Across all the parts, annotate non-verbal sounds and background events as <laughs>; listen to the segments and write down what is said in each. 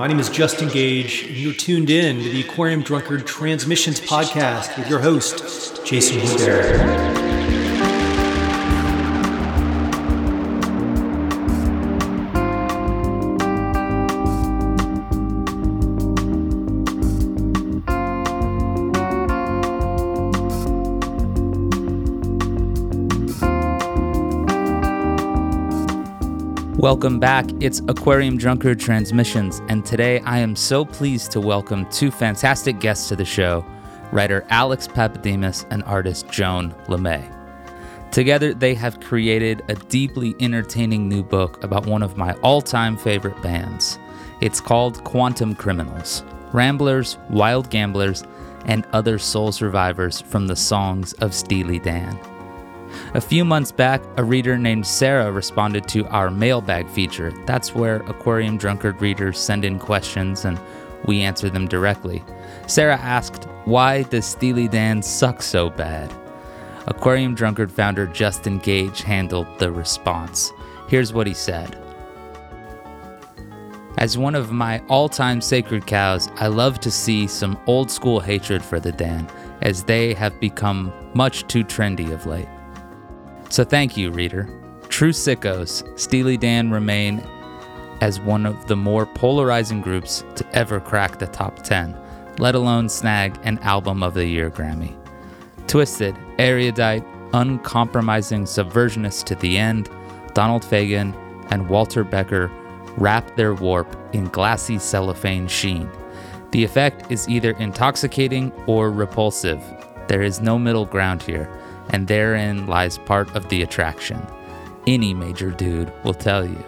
My name is Justin Gage, and you're tuned in to the Aquarium Drunkard Transmissions podcast with your host, Jason Woodbury. Welcome back. It's Aquarium Drunkard Transmissions, and today I am so pleased to welcome two fantastic guests to the show writer Alex Pappademas and artist Joan LeMay. Together, they have created a deeply entertaining new book about one of my all time favorite bands. It's called Quantum Criminals Ramblers, Wild Gamblers, and Other Sole Survivors from the Songs of Steely Dan. A few months back, a reader named Sarah responded to our mailbag feature. That's where Aquarium Drunkard readers send in questions and we answer them directly. Sarah asked, Why does Steely Dan suck so bad? Aquarium Drunkard founder Justin Gage handled the response. Here's what he said. As one of my all time sacred cows, I love to see some old school hatred for the Dan, as they have become much too trendy of late. So thank you, reader. True sickos, Steely Dan remain as one of the more polarizing groups to ever crack the top 10, let alone snag an Album of the Year Grammy. Twisted, erudite, uncompromising subversionists to the end, Donald Fagen and Walter Becker wrap their warp in glassy cellophane sheen. The effect is either intoxicating or repulsive. There is no middle ground here and therein lies part of the attraction. Any major dude will tell you.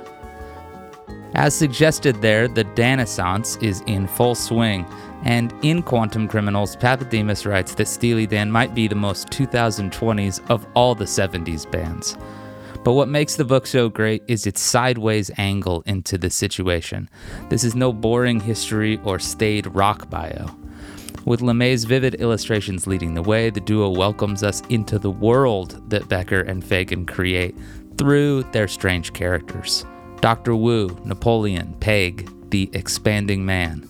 As suggested there, the Danaissance is in full swing, and in Quantum Criminals, Pappademas writes that Steely Dan might be the most 2020s of all the 70s bands. But what makes the book so great is its sideways angle into the situation. This is no boring history or staid rock bio. With LeMay's vivid illustrations leading the way, the duo welcomes us into the world that Becker and Fagen create through their strange characters Dr. Wu, Napoleon, Peg, the expanding man.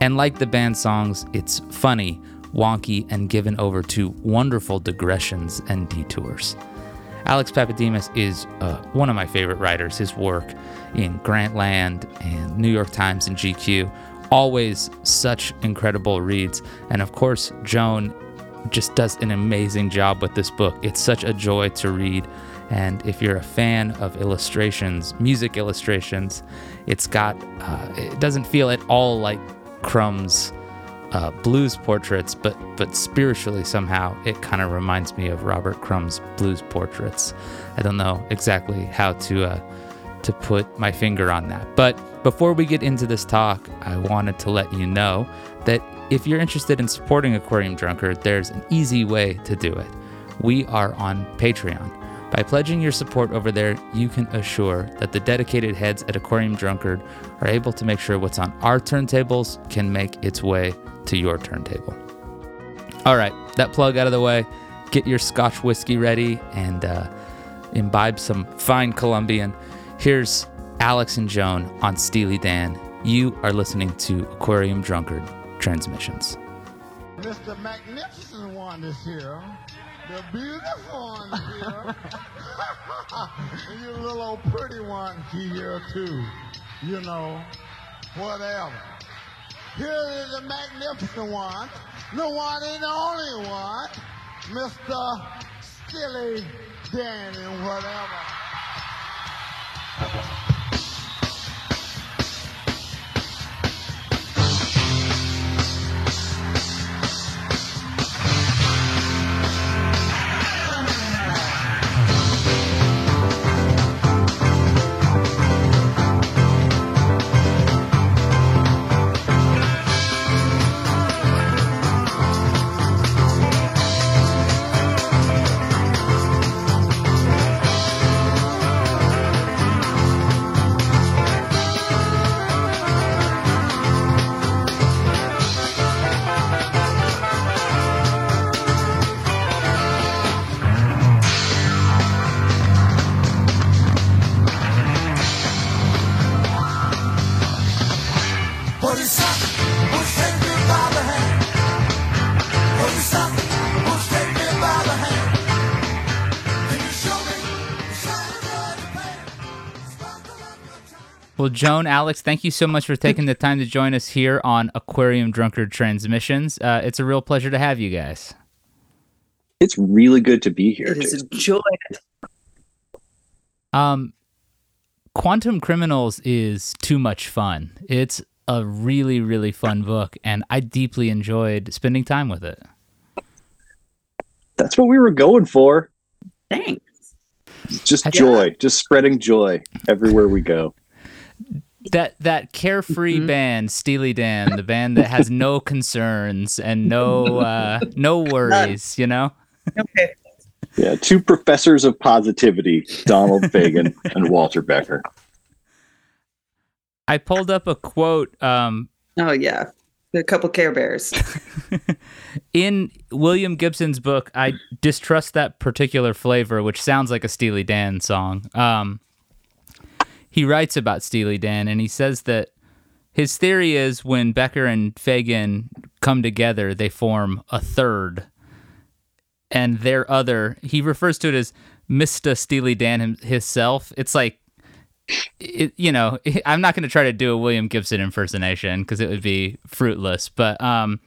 And like the band songs, it's funny, wonky, and given over to wonderful digressions and detours. Alex Pappademas is uh, one of my favorite writers. His work in Grantland and New York Times and GQ always such incredible reads. And of course, Joan just does an amazing job with this book. It's such a joy to read. And if you're a fan of illustrations, music illustrations, it's got, uh, it doesn't feel at all like Crumb's uh, blues portraits, but, but spiritually somehow it kind of reminds me of Robert Crumb's blues portraits. I don't know exactly how to, uh, to put my finger on that. But before we get into this talk, I wanted to let you know that if you're interested in supporting Aquarium Drunkard, there's an easy way to do it. We are on Patreon. By pledging your support over there, you can assure that the dedicated heads at Aquarium Drunkard are able to make sure what's on our turntables can make its way to your turntable. All right, that plug out of the way. Get your Scotch whiskey ready and uh, imbibe some fine Colombian. Here's Alex and Joan on Steely Dan. You are listening to Aquarium Drunkard Transmissions. Mr. Magnificent one is here. The beautiful one here. <laughs> you little old pretty one here too. You know, whatever. Here is the magnificent one. The one and only one. Mr. Steely Dan and whatever. Well, Joan, Alex, thank you so much for taking the time to join us here on Aquarium Drunkard Transmissions. Uh, it's a real pleasure to have you guys. It's really good to be here. It is Jason. a joy. Um, Quantum Criminals is too much fun. It's a really, really fun book, and I deeply enjoyed spending time with it. That's what we were going for. Thanks. Just joy, just spreading joy everywhere we go. That that carefree Mm-hmm. band, Steely Dan, the band that has no <laughs> concerns and no uh, no worries, you know. Okay. Yeah, two professors of positivity, Donald <laughs> Fagen and Walter Becker. I pulled up a quote um, Oh yeah. A couple Care Bears. <laughs> in William Gibson's book, I distrust that particular flavor, which sounds like a Steely Dan song. Um, he writes about Steely Dan, and he says that his theory is when Becker and Fagen come together, they form a third, and their other. He refers to it as Mr. Steely Dan himself. It's like. It, you know, <laughs> I'm not going to try to do a William Gibson impersonation because it would be fruitless. But um,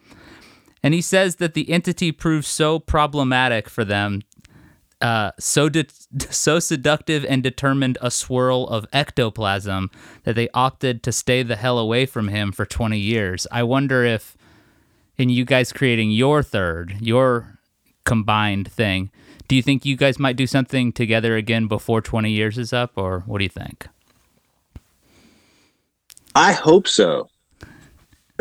and he says that the entity proves so problematic for them, uh, so de- so seductive and determined a swirl of ectoplasm that they opted to stay the hell away from him for 20 years. I wonder if, in you guys creating your third, your combined thing, do you think you guys might do something together again before 20 years is up, or what do you think? I hope so.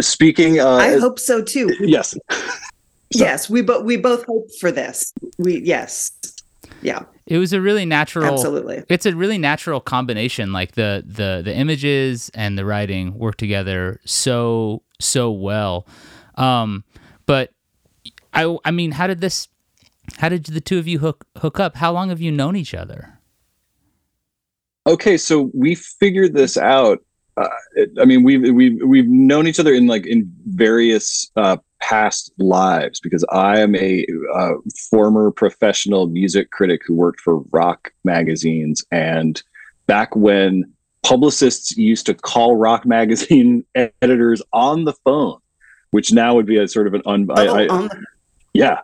Speaking, uh, I hope so too. yes, <laughs> Yes, we both we both hope for this. We yes. Yeah, It was a really natural. absolutely. it's a really natural combination like the the the images and the writing work together so so well um but i i mean how did this how did the two of you hook hook up how long have you known each other okay so we figured this out uh, it- i mean we've we've we've known each other in like in various uh past lives because i am a uh, former professional music critic who worked for rock magazines. And back when publicists used to call rock <laughs> magazine editors on the phone which now would be a sort of an un Oh, I, on the, yeah.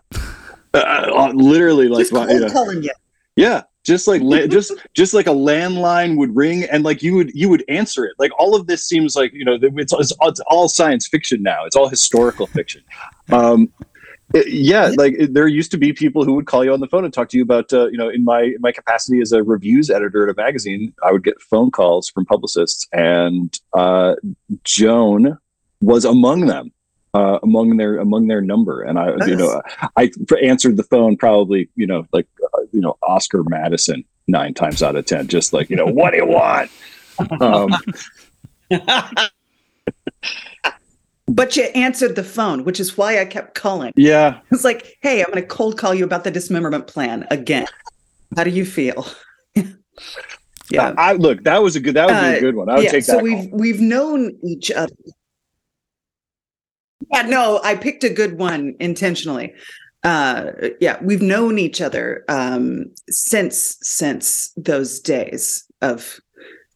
Uh, uh, literally like just you cold know, calling you. yeah, just like la- just <laughs> just like a landline would ring, and like you would you would answer it. Like all of this seems like you know it's it's, it's all science fiction now. It's all historical fiction. Um, it- yeah, like it- there used to be people who would call you on the phone and talk to you about uh, you know in my in my capacity as a reviews editor at a magazine, I would get phone calls from publicists, and uh, Joan was among them. Uh, among their among their number, and I, you know, I answered the phone probably, you know, like uh, you know, Oscar Madison nine times out of ten, just like you know, what do you want? Um, <laughs> But you answered the phone, which is why I kept calling. yeah, It's like, hey, I'm going to cold call you about the dismemberment plan again. How do you feel? <laughs> yeah. I, look, that was a good, that would be Uh, a good one. I would yeah, take so we've call. we've known each other. Yeah, no, I picked a good one intentionally. Uh, yeah, we've known each other um, since since those days of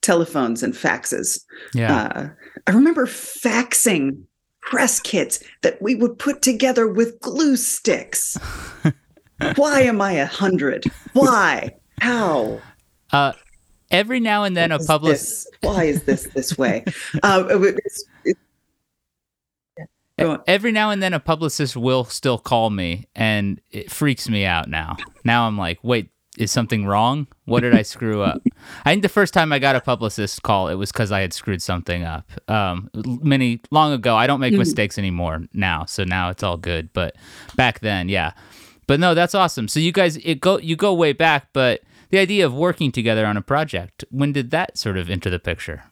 telephones and faxes. yeah Uh, I remember faxing press kits that we would put together with glue sticks. <laughs> Why am I a hundred? Why? How? uh every now and then a public this- why is this this way? Uh, it's- it- Go every now and then a publicist will still call me and it freaks me out now. Now i'm like wait is something wrong? What did i screw up? I think the first time i got a publicist call it was because i had screwed something up. Um many long ago i don't make Mhm. mistakes anymore now so now it's all good but back then yeah. But no that's awesome. So you guys it go you go way back but the idea of working together on a project when did that sort of enter the picture?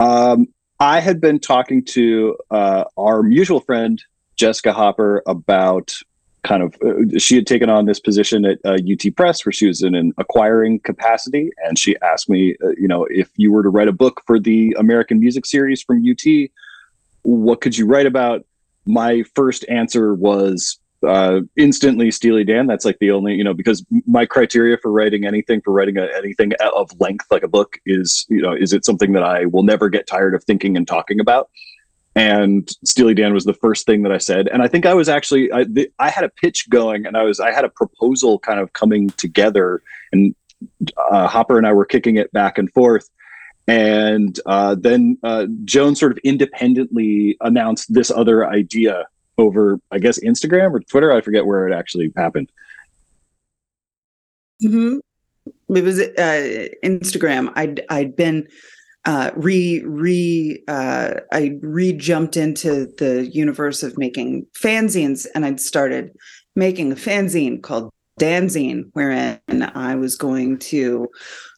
Um, I had been talking to uh, our mutual friend Jessica Hopper about kind of uh, she had taken on this position at uh, UT Press where she was in an acquiring capacity, and she asked me, uh, you know, if you were to write a book for the American Music Series from UT, what could you write about? My first answer was uh, instantly Steely Dan. That's like the only, you know, because my criteria for writing anything, for writing a, anything of length like a book is, you know, is it something that I will never get tired of thinking and talking about? And Steely Dan was the first thing that I said. And I think I was actually, I, the, I had a pitch going and I was, I had a proposal kind of coming together and uh, Hopper and I were kicking it back and forth. And uh, then uh, Joan sort of independently announced this other idea over, I guess, Instagram or Twitter. I forget where it actually happened. hmm It was uh, Instagram. I'd I'd been uh, re re uh, I re jumped into the universe of making fanzines, and I'd started making a fanzine called Danzine, wherein I was going to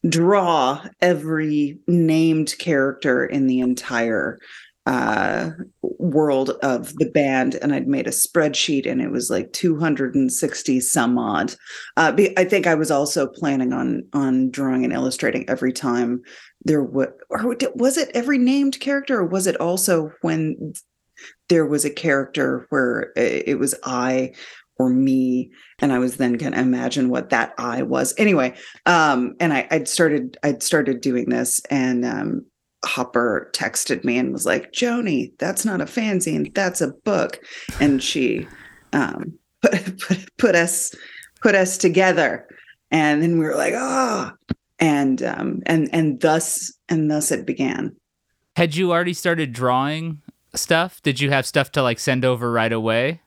draw every named character in the entire uh world of the band and i'd made a spreadsheet and it was like 260 some odd. Uh i think i was also planning on on drawing and illustrating every time there was or was it every named character or was it also when there was a character where uh, it was i or me and i was then going to imagine what that i was. Anyway um and i i'd started i'd started doing this and um Hopper texted me and was like, Joni, that's not a fanzine, that's a book. And she um, <laughs> put, put, put us put us together. And then we were like, oh, and um, and and thus and thus it began. Had you already started drawing stuff? Did you have stuff to like send over right away?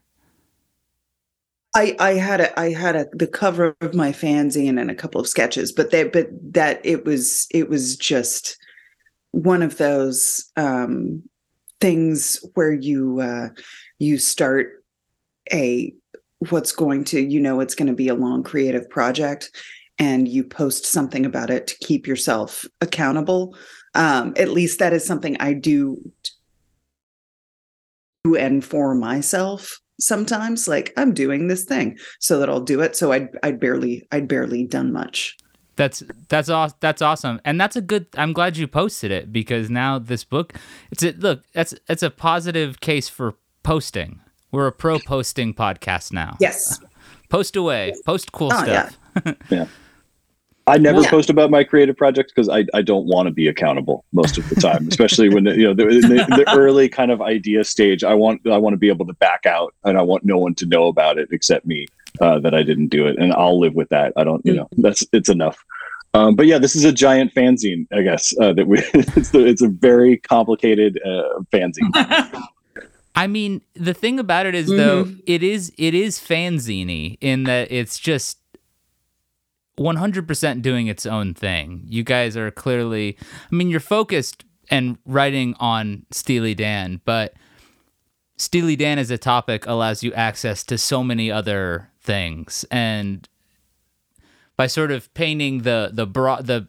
I, I had a I had a the cover of my fanzine and a couple of sketches, but they but that it was it was just one of those um, things where you uh, you start a what's going to you know it's going to be a long creative project and you post something about it to keep yourself accountable. Um, at least that is something i do to and for myself sometimes like i'm doing this thing so that i'll do it. So i'd, I'd barely i'd barely done much That's that's aw- that's awesome, and that's a good. I'm glad you posted it because now this book, it's a look. That's it's a positive case for posting. We're a pro posting podcast now. yes Post away. Post cool Oh, yeah. <laughs> stuff. I never Yeah. post about my creative projects because I, I don't want to be accountable most of the time, especially when you know the, the, the early kind of idea stage. I want I want to be able to back out, and I want no one to know about it except me uh, that I didn't do it, and I'll live with that. I don't, you know, that's it's enough. Um, but yeah, this is a giant fanzine, I guess. Uh, that we <laughs> it's the, it's a very complicated uh, fanzine. <laughs> I mean, the thing about it is though, it is it is fanzine in that it's just 100% doing its own thing. You guys are clearly I mean, you're focused and writing on Steely Dan, but Steely Dan as a topic allows you access to so many other things. And by sort of painting the the broad the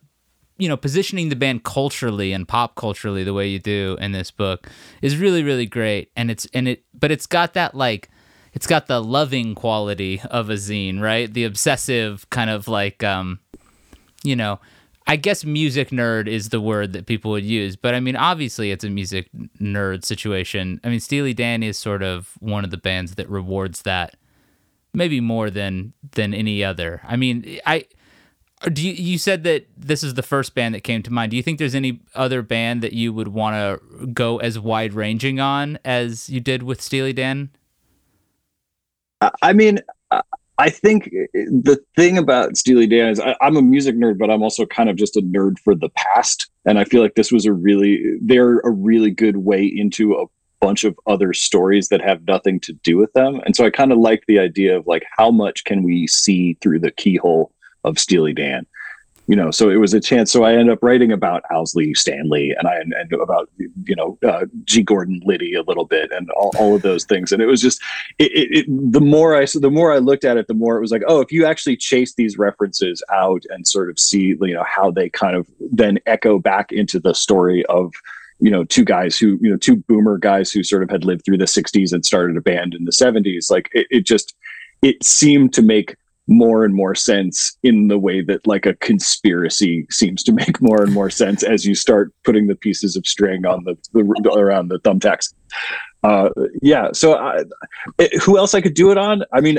you know positioning the band culturally and pop culturally the way you do in this book is really really great. And it's and it but it's got that like it's got the loving quality of a zine right? The obsessive kind of like um you know i guess music nerd is the word that people would use but i mean obviously it's a music nerd situation. I mean steely dan is sort of one of the bands that rewards that maybe more than than any other i mean i do you, you said that this is the first band that came to mind. Do you think there's any other band that you would want to go as wide ranging on as you did with Steely Dan? I- mean, I- think the thing about Steely Dan is I, I'm a music nerd, but I'm also kind of just a nerd for the past. And I feel like this was a really, they're a really good way into a bunch of other stories that have nothing to do with them. And so I kind of like the idea of like, how much can we see through the keyhole of Steely Dan? You know, so it was a chance. So I ended up writing about Owsley Stanley and I and about you know uh, G. Gordon Liddy a little bit and all, all of those things. And it was just it, it, it, the more I so the more I looked at it, the more it was like, oh, if you actually chase these references out and sort of see, you know, how they kind of then echo back into the story of, you know, two guys who, you know, two boomer guys who sort of had lived through the '60s and started a band in the '70s. Like it, it just it seemed to make more and more sense in the way that like a conspiracy seems to <laughs> make more and more sense as you start putting the pieces of string on the, the around the thumbtacks. Uh, yeah. So I, it, who else I could do it on? I mean,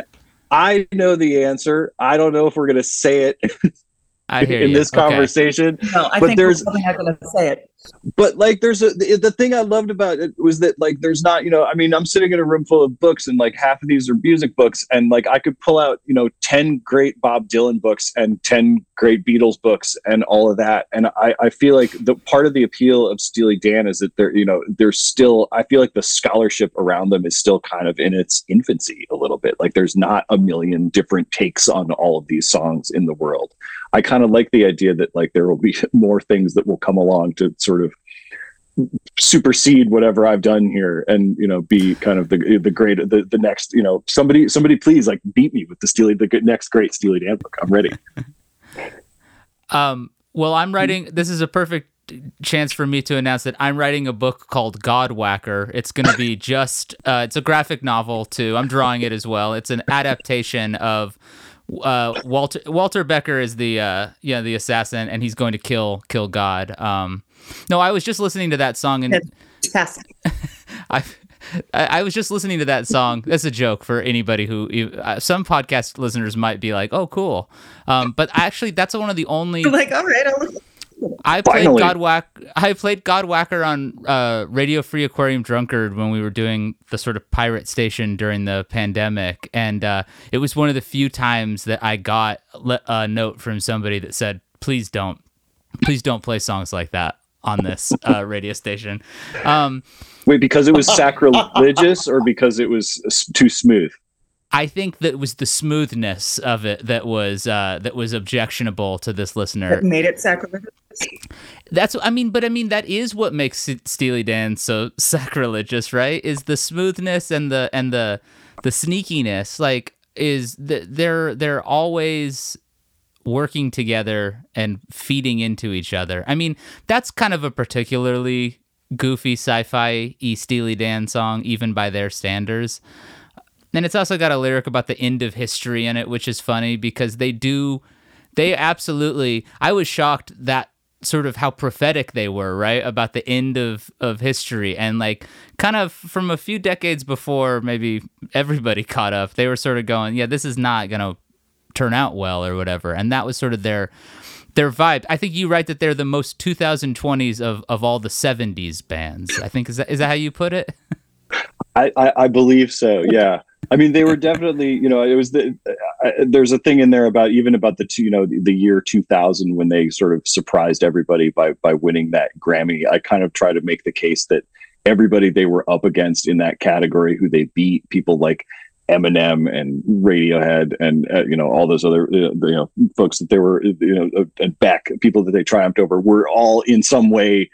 I know the answer. I don't know if we're going to say it I hear <laughs> in you. this Okay. conversation. No, I But think there's- we're probably not going to say it. But like there's a the, the thing i loved about it was that like there's not you know i mean i'm sitting in a room full of books and like half of these are music books and like i could pull out you know 10 great bob dylan books and 10 great beatles books and all of that. And i i feel like the part of the appeal of steely dan is that they're you know there's still i feel like the scholarship around them is still kind of in its infancy a little bit. Like there's not a million different takes on all of these songs in the world. I kind of like the idea that like there will be <laughs> more things that will come along to sort of supersede whatever I've done here and you know be kind of the the great the, the next you know somebody somebody please like beat me with the Steely the next great Steely Dan book I'm ready <laughs> Um, well, I'm writing. This is a perfect chance for me to announce that I'm writing a book called God Whacker. It's going to be <laughs> just. Uh, it's a graphic novel too. I'm drawing it as well. It's an adaptation of. Uh, Walter Walter Becker is the uh, yeah the assassin, and he's going to kill kill God. Um, no, I was just listening to that song, and <laughs> I, I was just listening to that song. That's a joke for anybody who uh, some podcast listeners might be like, "Oh, cool," um, but actually, that's one of the only <laughs> like, all right, I'll. I played Finally. Godwhack. I played Godwhacker on uh, Radio Free Aquarium Drunkard when we were doing the sort of pirate station during the pandemic, and uh, it was one of the few times that I got a note from somebody that said, "Please don't, please don't play songs like that on this uh, <laughs> radio station." Um, wait because it was <laughs> sacrilegious or because it was too smooth I think that was the smoothness of it that was uh, that was objectionable to this listener. That made it sacrilegious. That's I mean, but I mean that is what makes Steely Dan so <laughs> sacrilegious, right? Is the smoothness and the and the the sneakiness. Like is that they're they're always working together and feeding into each other. I mean, that's kind of a particularly goofy sci-fi e Steely Dan song, even by their standards. And it's also got a lyric about the end of history in it, which is funny because they do, they absolutely. I was shocked that sort of how prophetic they were, right, about the end of of history, and like kind of from a few decades before, maybe everybody <laughs> caught up. They were sort of going, yeah, this is not gonna turn out well or whatever, and that was sort of their their vibe. I think you write that they're the most 2020s of of all the 70s bands. I think is that is that how you put it? <laughs> I, I, I believe so. Yeah. I mean, they were definitely, you know, it was the, there's a thing in there about even about the two, you know, the, the year 2000 when they sort of surprised everybody by, by winning that Grammy. I kind of try to make the case that everybody they were up against in that category who they beat people like Eminem and Radiohead and, uh, you know, all those other, uh, you know, folks that they were, you know, uh, and Beck, people that they triumphed over were all in some way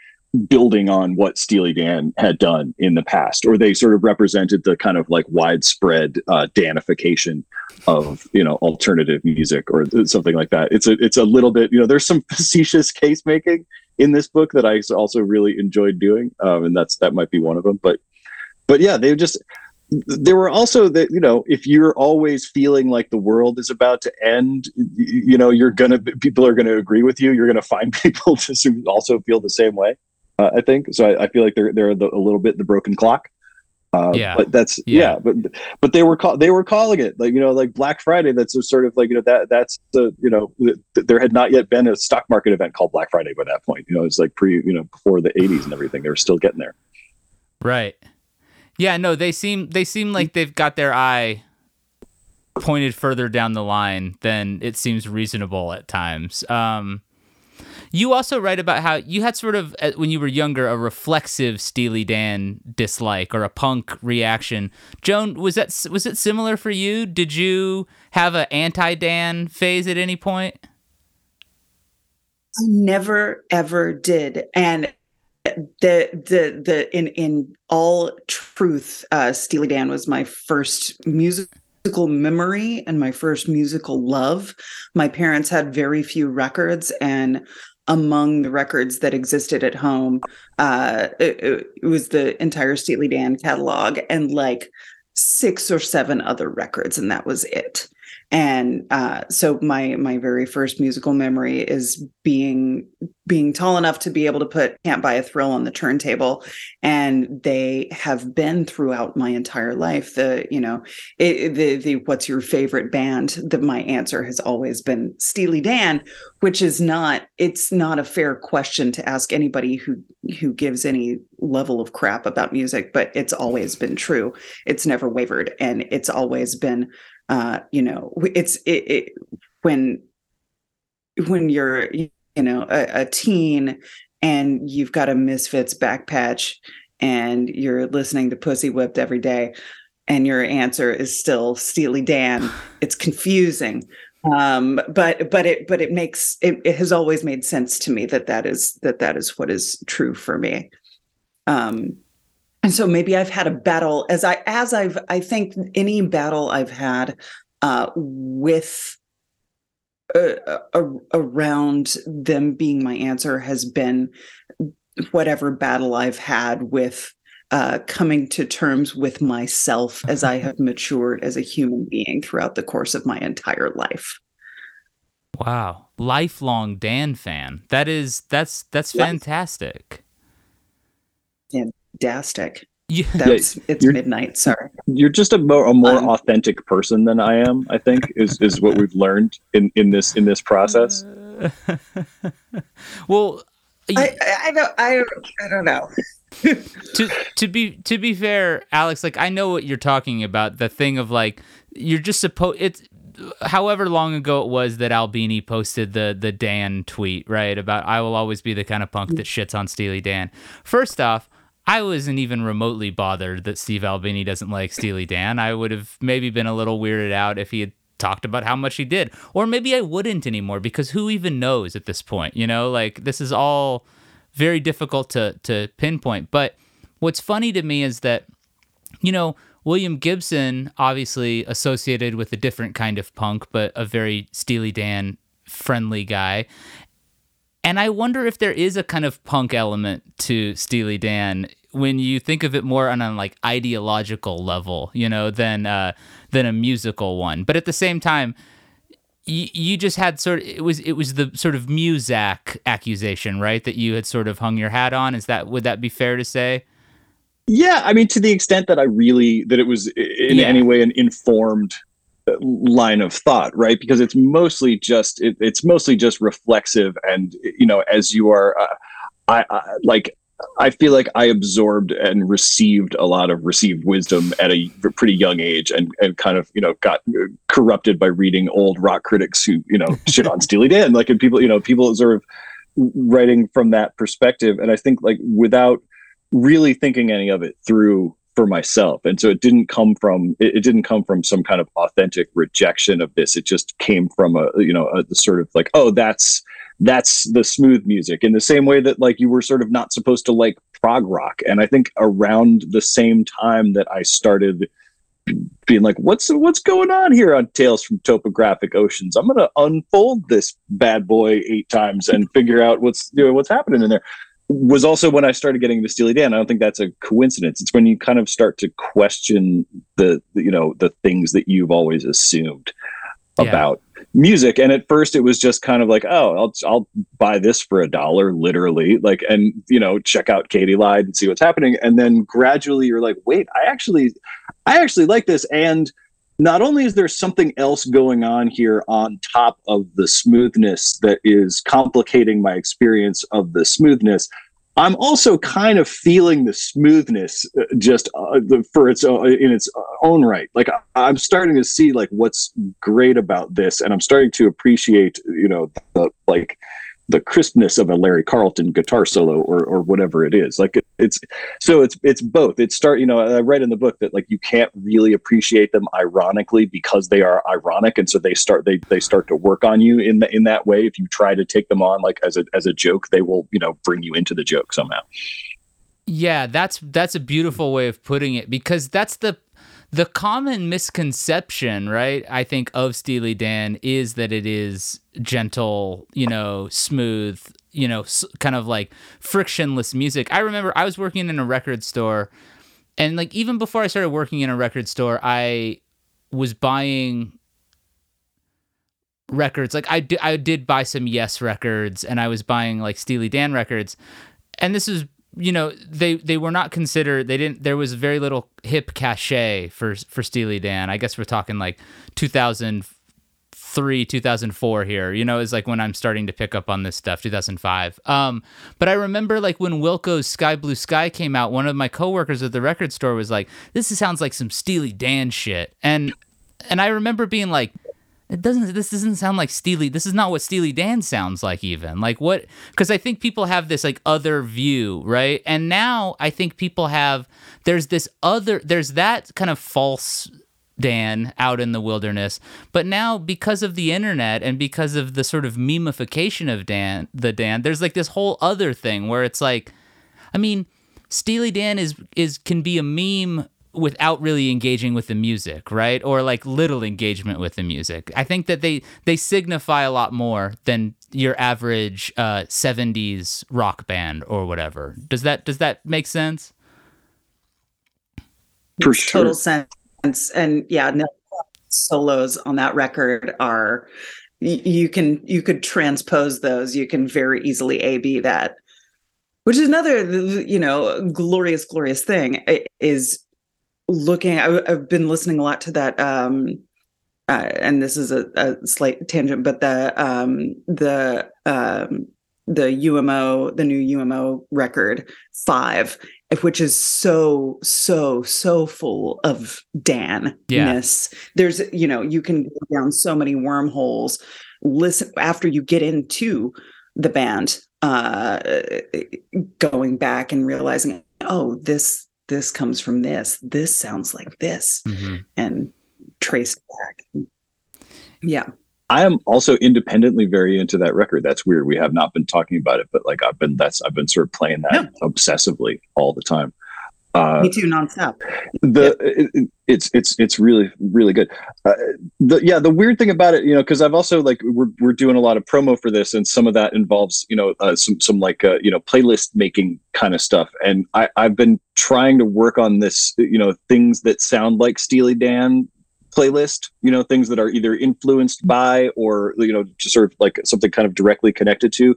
building on what Steely Dan had done in the past, or they sort of represented the kind of like widespread uh, Danification of you know alternative music or something like that. It's a it's a little bit you know there's some <laughs> facetious case making in this book that I also really enjoyed doing, um, and that's that might be one of them. But but yeah, they just there were also that you know if you're always feeling like the world is about to end you know you're gonna people are gonna agree with you you're gonna find <laughs> people to also feel the same way uh, i think so I, I feel like they're they're the, a little bit the broken clock uh, Yeah. but that's Yeah. yeah. but but they were call, they were calling it like you know like black friday that's a sort of like you know that that's the you know th- th- there had not yet been a stock market event called black friday by that point you know it's like pre you know before the 80s and everything they were still getting there Right. Yeah, no, they seem they seem like they've got their eye pointed further down the line than it seems reasonable at times. Um you also write about how you had sort of uh, when you were younger a reflexive Steely Dan dislike or a punk reaction. Joan, was that was it similar for you? Did you have an anti-Dan phase at any point? I never ever did. And the the the in in all truth, uh Steely Dan was my first musical memory and my first musical love. My parents had very few records and among the records that existed at home, uh it, it- was the entire Steely Dan catalog and like six or seven other records, and that was it. And uh, so my my very first musical memory is being being tall enough to be able to put "Can't Buy a Thrill" on the turntable, and they have been throughout my entire life. The you know it, the the what's your favorite band? That my answer has always been Steely Dan, which is not it's not a fair question to ask anybody who who gives any level of crap about music, but it's always been true. It's never wavered, and it's always been uh, you know, it's it, it when when you're you know a, a teen and you've got a Misfits back patch and you're listening to Pussy Whipped every day, and your answer is still Steely Dan. <sighs> It's confusing, um, but but it but it makes it, it has always made sense to me that that is that that is what is true for me. Um, and so maybe I've had a battle as I as I've I think any battle I've had uh, with uh, uh, around them being my answer has been whatever battle I've had with uh, coming to terms with myself as I have matured as a human being throughout the course of my entire life. Wow, lifelong Dan fan. That is that's that's fantastic. Fantastic. You, That's it's midnight. Sorry. You're just a more, a more Um, authentic person than I am. I think is is what we've learned in in this in this process. <laughs> well, I, I I don't I don't I don't know. <laughs> to to be to be fair, Alex, like I know what you're talking about. The thing of like you're just supposed it's however long ago it was that Albini posted the the Dan tweet, right? About I will always be the kind of punk that shits on Steely Dan. First off, I wasn't even remotely bothered that Steve Albini doesn't like Steely Dan. I would have maybe been a little weirded out if he had talked about how much he did. Or maybe I wouldn't anymore because who even knows at this point, you know? Like this is all very difficult to to pinpoint. But what's funny to me is that you know, William Gibson obviously associated with a different kind of punk, but a very Steely Dan friendly guy. And I wonder if there is a kind of punk element to Steely Dan when you think of it more on a like ideological level, you know, than uh, than a musical one. But at the same time, you, you just had sort of it was it was the sort of Muzak accusation, right? That you had sort of hung your hat on. Is that would that be fair to say? Yeah, I mean, to the extent that I really that it was in Yeah. any way an informed line of thought, right? Because it's mostly just it, it's mostly just reflexive, and you know, as you are, uh, I, I like. I feel like I absorbed and received a lot of received wisdom at a pretty young age, and and kind of you know got corrupted by reading old rock critics who you know <laughs> shit on Steely Dan, like and people you know people sort of writing from that perspective, and I think like without really thinking any of it through for myself. And so it didn't come from it, it didn't come from some kind of authentic rejection of this. It just came from a you know a, the sort of like oh that's that's the smooth music in the same way that like you were sort of not supposed to like prog rock. And i think around the same time that i started being like what's what's going on here on tales from topographic oceans? I'm gonna unfold this bad boy eight times and figure out what's you know, what's happening in there was also when I started getting into Steely Dan. I don't think that's a coincidence. It's when you kind of start to question the, the, you know, the things that you've always assumed Yeah. about music. And at first, it was just kind of like, oh, I'll I'll buy this for a dollar, literally, like, and you know, check out Katy Lied and see what's happening. And then gradually, you're like, wait, I actually, I actually like this, and not only is there something else going on here on top of the smoothness that is complicating my experience of the smoothness i'm also kind of feeling the smoothness uh, just uh, for its own, in its own right. Like I, i'm starting to see like what's great about this and i'm starting to appreciate you know the like the crispness of a Larry Carlton guitar solo or or whatever it is. Like it, it's so it's it's both. It's start you know I write in the book that like you can't really appreciate them ironically because they are ironic and so they start they they start to work on you in the, in that way. If you try to take them on like as a as a joke, they will you know bring you into the joke somehow. Yeah, that's that's a beautiful way of putting it because that's the the common misconception, right? I think of Steely Dan is that it is gentle, you know, smooth, you know, kind of like frictionless music. I remember I was working in a record store and like even before I started working in a record store, I was buying records. Like I did, I did buy some Yes records, and I was buying like Steely Dan records, and this is you know they they were not considered. They didn't. There was very little hip cachet for for Steely Dan. I guess we're talking like 2003, 2004 here. You know, is like when I'm starting to pick up on this stuff. 2005. Um, but I remember like when Wilco's Sky Blue Sky came out. One of my coworkers at the record store was like, "This sounds like some Steely Dan shit," and and I remember being like, it doesn't this doesn't sound like Steely this is not what Steely Dan sounds like even. Like what because I think people have this like other view right? And now I think people have there's this other there's that kind of false Dan out in the wilderness. But now because of the internet and because of the sort of memification of Dan the Dan there's like this whole other thing where it's like I mean Steely Dan is is can be a meme without really engaging with the music, right? Or like little engagement with the music. I think that they they signify a lot more than your average uh, 70s rock band or whatever. Does that does that make sense? For sure. total sense. And yeah, no solos on that record are you can you could transpose those. You can very easily A B that. Which is another, you know, glorious, glorious thing is looking. I, I've been listening a lot to that, um, uh, and this is a, a slight tangent, but the um, the um, the UMO, the new UMO record five, which is so so so full of Dan-ness. There's you know you can go down so many wormholes. Listen after you get into the band, uh, going back and realizing, oh, this this comes from this. This sounds like this, mm-hmm. and trace back. Yeah. I am also independently very into that record. That's weird. We have not been talking about it, but like I've been that's I've been sort of playing that obsessively all the time. Uh, Me too, nonstop. the it- it, it's it's it's really really good. Uh, the yeah the weird thing about it you know because i've also like we're, we're doing a lot of promo for this and some of that involves you know uh, some some like uh, you know playlist making kind of stuff. And i i've been trying to work on this you know things that sound like steely dan playlist you know things that are either influenced by or you know just sort of like something kind of directly connected to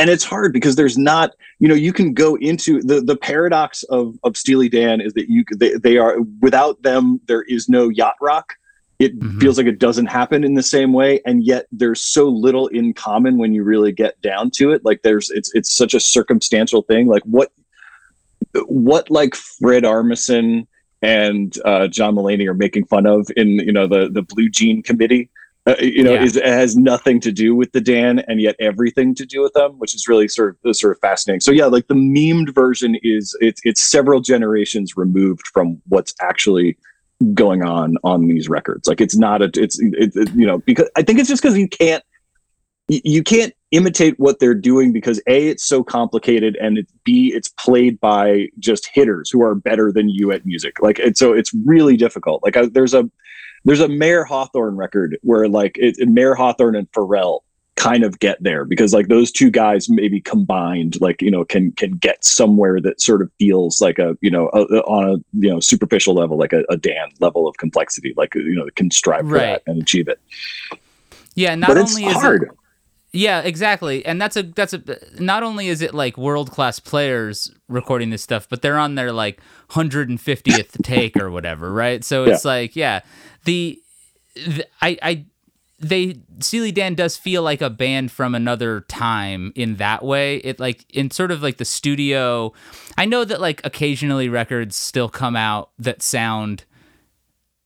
and it's hard because there's not you know you can go into the the paradox of of Steely Dan is that you they, they are without them there is no yacht rock. It Mhm. feels like it doesn't happen in the same way. And yet there's so little in common when you really get down to it. Like there's it's it's such a circumstantial thing. Like what what like Fred Armisen and uh, John Mulaney are making fun of in you know the the Blue Jean Committee uh, you know Yeah. is it has nothing to do with the Dan and yet everything to do with them which is really sort of sort of fascinating so yeah like the memed version is it's it's several generations removed from what's actually going on on these records like it's not a it's it, it- you know because i think it's just because you can't you can't imitate what they're doing because a it's so complicated and it's b it's played by just hitters who are better than you at music. Like and so it's really difficult. Like I, there's a there's a Mayor Hawthorne record where like it, Mayor Hawthorne and Pharrell kind of get there because like those two guys maybe combined like you know can can get somewhere that sort of feels like a you know a, a- on a you know superficial level like a, a Dan level of complexity like you know can strive for Right. that and achieve it. Yeah, not only is it hard Yeah, exactly. And that's a that's a not only is it like world class players recording this stuff, but they're on their like 150th take or whatever, right? So it's like, yeah, the, the I I they Steely Dan does feel like a band from another time in that way. It like in sort of like the studio. I know that like occasionally records still come out that sound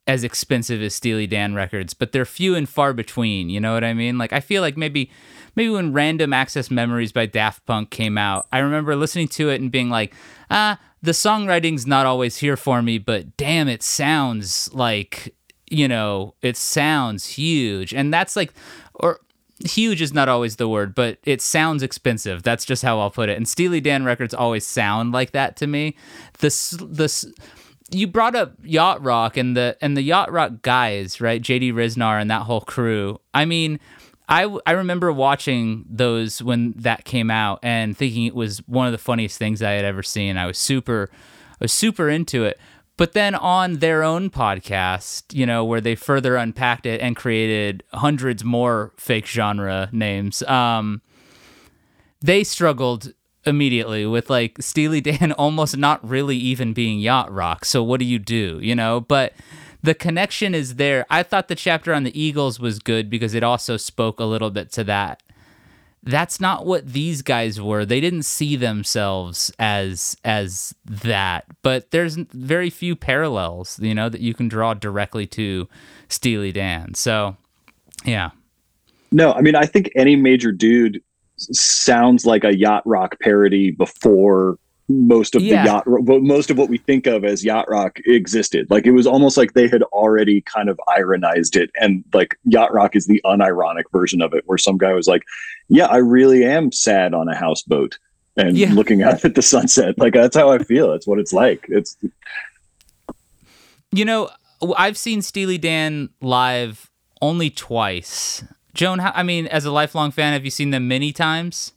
as expensive as Steely Dan records, but they're few and far between. You know what I mean? Like I feel like maybe maybe when Random Access Memories by Daft Punk came out, I remember listening to it and being like, ah, the songwriting's not always here for me, but damn, it sounds like you know, it sounds huge, and that's like, or huge is not always the word, but it sounds expensive. That's just how I'll put it. And Steely Dan records always sound like that to me. The the you brought up yacht rock and the and the yacht rock guys, right? JD Ryznar and that whole crew. I mean, I, I remember watching those when that came out and thinking it was one of the funniest things I had ever seen. I was super I was super into it. But then on their own podcast, you know, where they further unpacked it and created hundreds more fake genre names, um, they struggled immediately with like Steely Dan <laughs> almost not really even being yacht rock. So what do you do, you know? But the connection is there. I thought the chapter on the Eagles was good because it also spoke a little bit to that. That's not what these guys were. They didn't see themselves as as that. But there's very few parallels, you know, that you can draw directly to Steely Dan. So, yeah. No, I mean, I think any major dude sounds like a yacht rock parody before most of Yeah. the yacht most of what we think of as yacht rock existed like it was almost like they had already kind of ironized it and like yacht rock is the unironic version of it where some guy was like yeah i really am sad on a houseboat and Yeah. looking out at the sunset <laughs> like that's how i feel it's what it's like it's You know, I've seen Steely Dan live only twice. Joan, I mean, as a lifelong fan, have you seen them many times?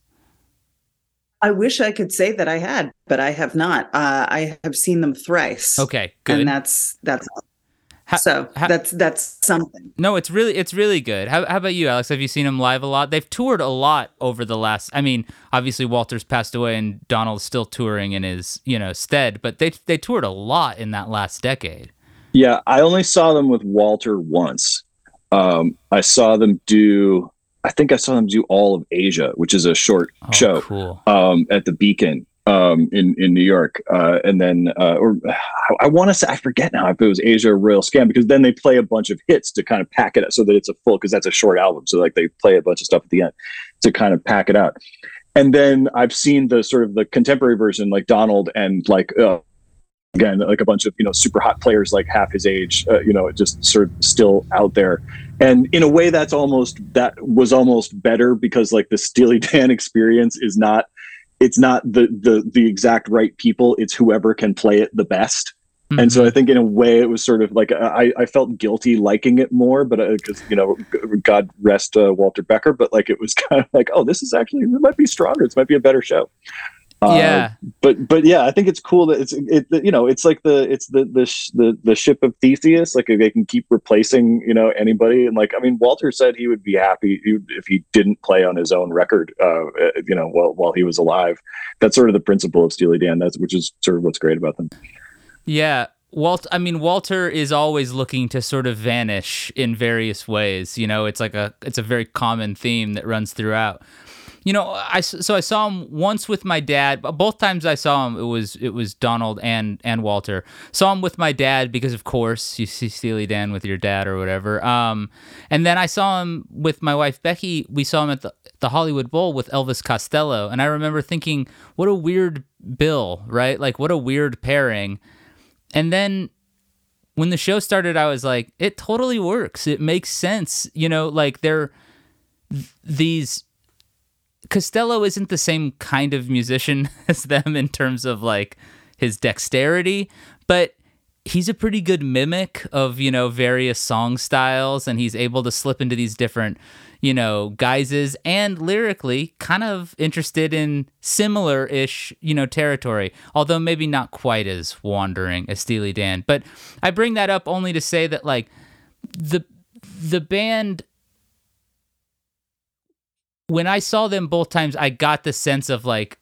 I wish I could say that I had, but I have not. Uh, I have seen them thrice. Okay, good. and that's that's Ha- so ha- that's that's something. No, it's really it's really good. How, how about you, Alex? Have you seen them live a lot? They've toured a lot over the last. I mean, obviously Walter's passed away and Donald's still touring in his you know stead, but they they toured a lot in that last decade. Yeah, I only saw them with Walter once. Um, I saw them do. I think I saw them do all of Asia, which is a short Oh, show cool. um, at the Beacon um, in in New York, uh, and then uh, or I, I want to say I forget now if it was Asia or Royal Scam because then they play a bunch of hits to kind of pack it up so that it's a full because that's a short album, so like they play a bunch of stuff at the end to kind of pack it out. And then I've seen the sort of the contemporary version, like Donald and like uh, again like a bunch of you know super hot players like half his age uh, you know just sort of still out there. And in a way that's almost that was almost better because like the steely <laughs> dan experience is not it's not the the the exact right people. It's whoever can play it the best. And so i think in a way it was sort of like i i felt guilty liking it more but because you know god rest uh, walter becker but like it was <laughs> kind of like oh this is actually it might be stronger. This might be a better show Uh, yeah, but but yeah, I think it's cool that it's it you know it's like the it's the the sh- the, the ship of Theseus. Like if they can keep replacing you know anybody, and like I mean, Walter said he would be happy if he didn't play on his own record, uh, you know, while while he was alive. That's sort of the principle of Steely Dan. That's which is sort of what's great about them. Yeah. Walt I mean Walter is always looking to sort of vanish in various ways. You know, it's like a it's a very common theme that runs throughout. You know, I so I saw him once with my dad. Both times I saw him, it was it was Donald and and Walter. Saw him with my dad because of course you see Steely Dan with your dad or whatever. Um, and then I saw him with my wife Becky. We saw him at the the Hollywood Bowl with Elvis Costello, and I remember thinking, what a weird bill, right? Like what a weird pairing. And then when the show started, I was like, it totally works. It makes sense. You know, like they're th- these. Costello isn't the same kind of musician <laughs> as them in terms of like his dexterity, but he's a pretty good mimic of, you know, various song styles and he's able to slip into these different, you know, guises and lyrically kind of interested in similar ish, you know, territory, although maybe not quite as wandering as Steely Dan. But I bring that up only to say that like the the band when I saw them both times, I got the sense of like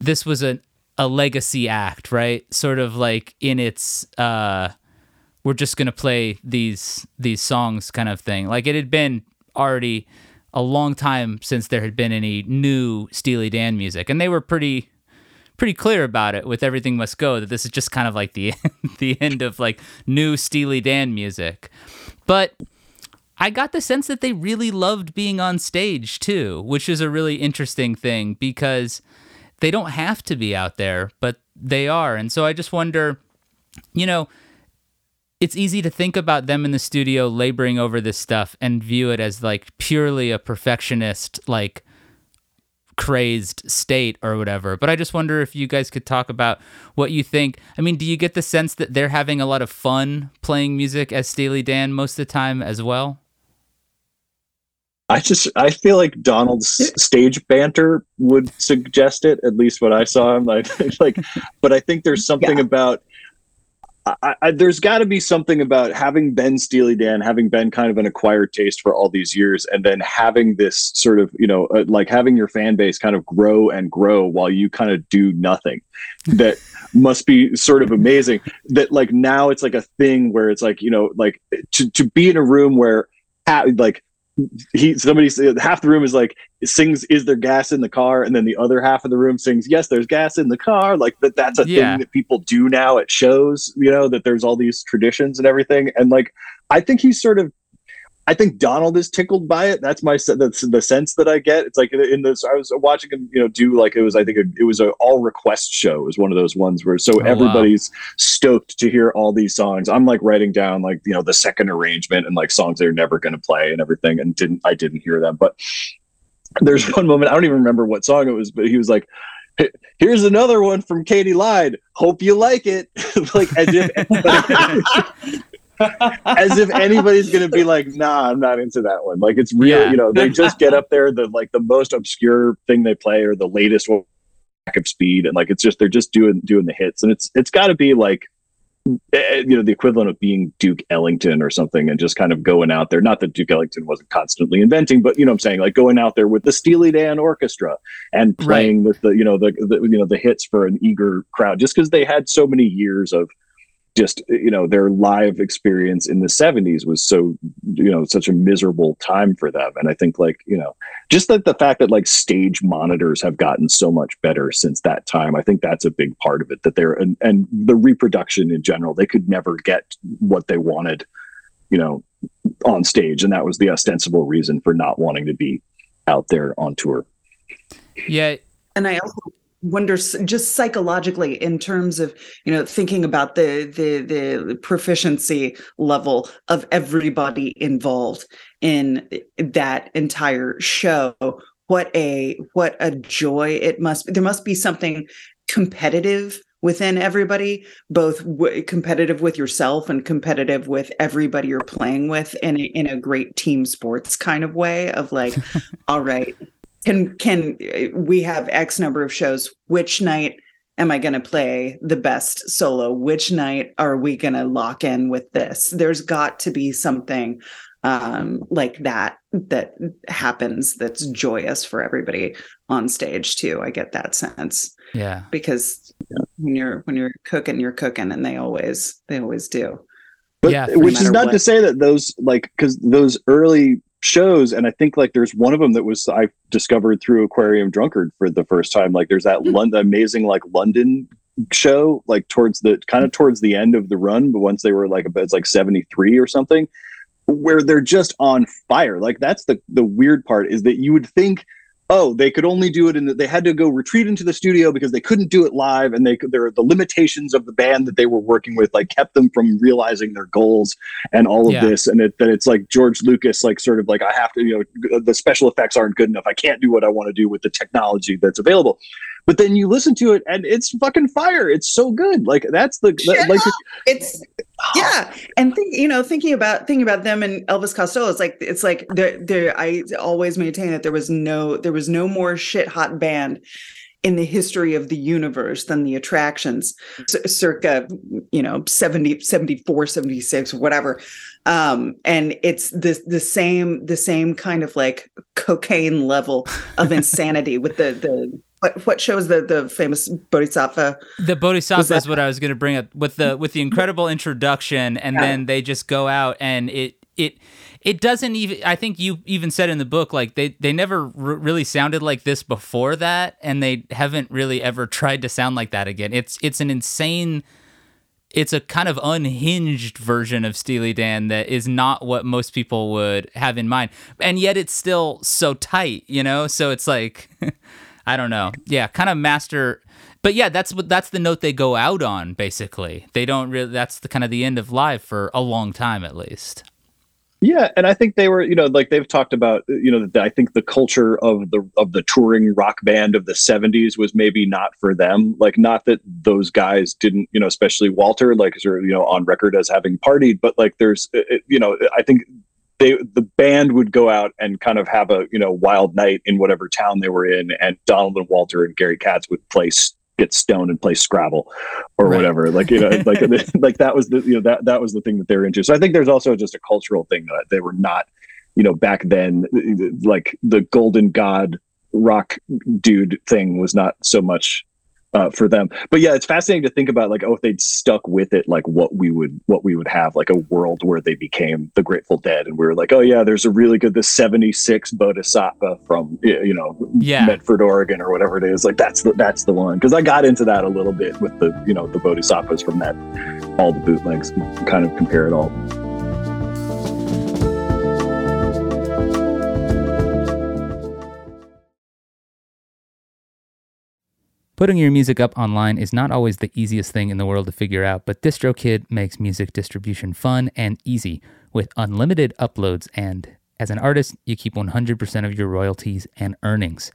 this was a a legacy act, right? Sort of like in its uh we're just gonna play these these songs kind of thing. Like it had been already a long time since there had been any new Steely Dan music, and they were pretty pretty clear about it with everything must go that this is just kind of like the <laughs> the end of like new Steely Dan music. But I got the sense that they really loved being on stage too, which is a really interesting thing because they don't have to be out there, but they are. And so I just wonder, you know, it's easy to think about them in the studio laboring over this stuff and view it as like purely a perfectionist, like crazed state or whatever. But I just wonder if you guys could talk about what you think. I mean, do you get the sense that they're having a lot of fun playing music as Steely Dan most of the time as well? I just I feel like Donald's stage banter would suggest it. At least what I saw him, <laughs> I like, but I think there's something Yeah. about. I, I, there's got to be something about having been Steely Dan, having been kind of an acquired taste for all these years, and then having this sort of, you know, uh, like having your fan base kind of grow and grow while you kind of do nothing. That <laughs> must be sort of amazing. That like now it's like a thing where it's like, you know, like to, to be in a room where ha- like he somebody half the room is like sings is there gas in the car? And then the other half of the room sings yes there's gas in the car. Like that that's a Yeah. thing that people do now at shows you know that there's all these traditions and everything. And like i think he's sort of i think donald is tickled by it that's my that's the sense that i get it's like in this i was watching him you know do like it was i think it was an all request show it was one of those ones where so Oh, wow. everybody's stoked to hear all these songs. I'm like writing down like you know the second arrangement and like songs they're never going to play and everything, and didn't I didn't hear them. But there's one moment I don't even remember what song it was, but he was like. Here's another one from Katy Lied. Hope you like it. <laughs> like as if <laughs> <laughs> as if anybody's gonna be like, nah, I'm not into that one. Like it's real, Yeah. you know, they just get up there, the like the most obscure thing they play or the latest one of speed, and like it's just they're just doing doing the hits, and it's it's got to be like eh, you know the equivalent of being Duke Ellington or something, and just kind of going out there. Not that Duke Ellington wasn't constantly inventing, but you know what I'm saying, like going out there with the Steely Dan Orchestra and playing with the you know the, the you know the hits for an eager crowd, just because they had so many years of just you know their live experience in the 70s was so you know such a miserable time for them. And i think like you know just that the fact that like stage monitors have gotten so much better since that time i think that's a big part of it that they're and, and the reproduction in general they could never get what they wanted you know on stage. And that was the ostensible reason for not wanting to be out there on tour. Yeah, and i also wonder just psychologically in terms of you know thinking about the the the proficiency level of everybody involved in that entire show. What a what a joy it must be. There must be something competitive within everybody both w- competitive with yourself and competitive with everybody you're playing with in a, in a great team sports kind of way of like <laughs> all right can can we have x number of shows. Which night am i going to play the best solo? Which night are we going to lock in with this? There's got to be something um like that that happens that's joyous for everybody on stage too. I get that sense. Yeah. because when you're when you're cooking you're cooking and they always they always do. But, Yeah, which no is not what. to say that those like because those early shows, and I think like there's one of them that was I discovered through Aquarium Drunkard for the first time. Like there's that Hmm. London amazing like London show like towards the kind of towards the end of the run, but once they were like about it's like 73 or something, where they're just on fire. Like that's the the weird part is that you would think oh they could only do it in the, they had to go retreat into the studio because they couldn't do it live and they could there the limitations of the band that they were working with like kept them from realizing their goals and all of Yeah. this and it that it's like george lucas like sort of like i have to you know the special effects aren't good enough i can't do what i want to do with the technology that's available but then you listen to it and it's fucking fire. It's so good. Like that's the that, like it's yeah. And think you know thinking about thinking about them and elvis costello it's like it's like there there i always maintain that there was no there was no more shit hot band in the history of the universe than the attractions c- circa you know 70 74 76 whatever. Um and it's the the same the same kind of like cocaine level of insanity with the the what, what shows the the famous bodhisattva The Bodhisattva is what I was going to bring up with the with the incredible introduction, and Yeah. then they just go out and it it it doesn't even. I think you even said in the book like they they never r- really sounded like this before that, and they haven't really ever tried to sound like that again. It's it's an insane. It's a kind of unhinged version of Steely Dan that is not what most people would have in mind, and yet it's still so tight, you know. So it's like, <laughs> I don't know, yeah, kind of master but yeah, that's what that's the note they go out on. Basically, they don't really. That's the kind of the end of live for a long time, at least. Yeah, and I think they were, you know, like they've talked about, you know, I think the culture of the of the touring rock band of the '70s was maybe not for them. Like, not that those guys didn't, you know, especially Walter, like, is, you know, on record as having partied, but like, there's, you know, I think they the band would go out and kind of have a you know wild night in whatever town they were in, and Donald and Walter and Gary Katz would play get stoned and play Scrabble or Right. whatever. Like you know, <laughs> like like that was the you know that that was the thing that they were into. So I think there's also just a cultural thing that they were not you know back then like the golden god rock dude thing was not so much uh, for them. But yeah, it's fascinating to think about like, oh, if they'd stuck with it, like what we would what we would have, like a world where they became the Grateful Dead, and we were like, oh yeah, there's a really good the '76 Bodhisattva from you know Yeah. Medford, Oregon, or whatever it is. Like that's the that's the one because I got into that a little bit with the you know the Bodhisattvas from that all the bootlegs, kind of compare it all. Putting your music up online is not always the easiest thing in the world to figure out, but DistroKid makes music distribution fun and easy with unlimited uploads, and as an artist, you keep 100% of your royalties and earnings.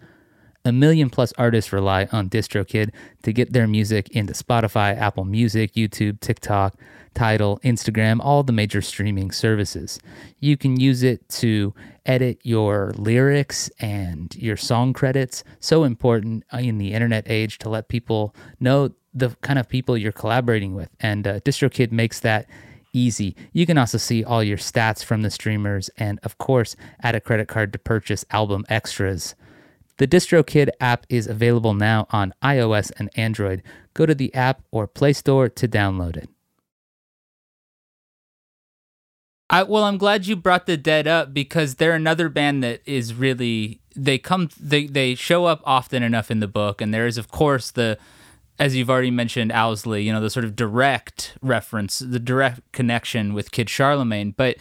A million plus artists rely on DistroKid to get their music into Spotify, Apple Music, YouTube, TikTok, Tidal, Instagram, all the major streaming services. You can use it to edit your lyrics and your song credits. So important in the internet age to let people know the kind of people you're collaborating with. And uh, DistroKid makes that easy. You can also see all your stats from the streamers and, of course, add a credit card to purchase album extras. The DistroKid app is available now on iOS and Android. Go to the app or Play Store to download it. I, well, I'm glad you brought the Dead up because they're another band that is really they come they they show up often enough in the book, and there is of course the as you've already mentioned Owsley, you know the sort of direct reference, the direct connection with Kid Charlemagne, but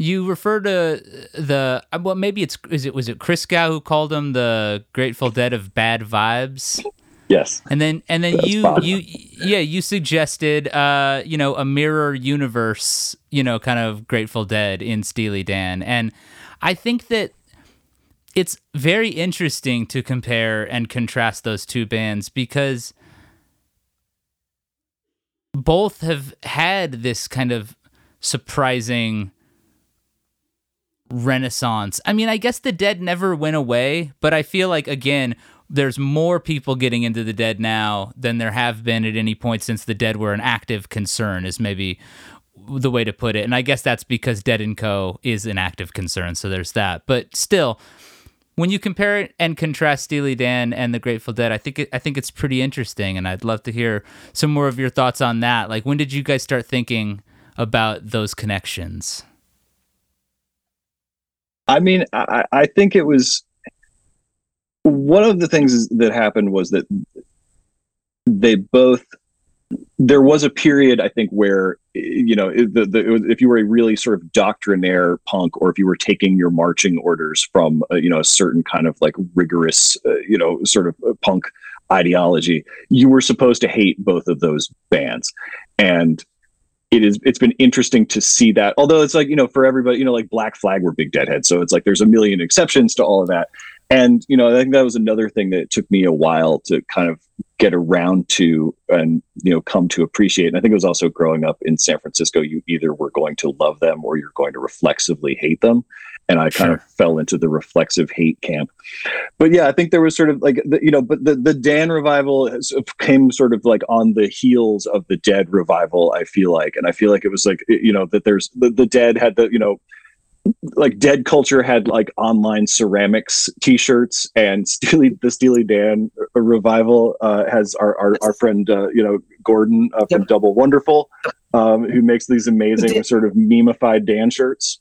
you refer to the uh, well maybe it's is it was it Christgau who called them the Grateful Dead of bad vibes? Yes. and then and then That's you you yeah you suggested uh you know a mirror universe you know kind of Grateful Dead in Steely Dan. And I think that it's very interesting to compare and contrast those two bands because both have had this kind of surprising renaissance. I mean, I guess the dead never went away, but I feel like again, there's more people getting into the dead now than there have been at any point since the dead were an active concern is maybe the way to put it. And I guess that's because Dead and Co is an active concern, so there's that. But still, when you compare it and contrast Steely Dan and the Grateful Dead, I think it, I think it's pretty interesting, and I'd love to hear some more of your thoughts on that. Like, when did you guys start thinking about those connections? I mean, I, I think it was one of the things that happened was that they both there was a period I think where you know the, the, if you were a really sort of doctrinaire punk or if you were taking your marching orders from uh, you know a certain kind of like rigorous uh, you know sort of uh, punk ideology you were supposed to hate both of those bands. And it is it's been interesting to see that. Although it's like you know for everybody you know like black flag were big deadheads. So it's like there's a million exceptions to all of that. And you know i think that was another thing that took me a while to kind of get around to and you know come to appreciate. And i think it was also growing up in san francisco you either were going to love them or you're going to reflexively hate them and i kind of fell into the reflexive hate camp but yeah i think there was sort of like the, you know but the the dan revival has- came sort of like on the heels of the dead revival i feel like and i feel like it was like you know that there's the, the dead had the you know like dead culture had like online ceramics t-shirts and <laughs> Steely the Steely Dan revival uh, has our our, our friend uh, you know Gordon uh, from Yep. Double Wonderful um, who makes these amazing sort of memeified Dan shirts.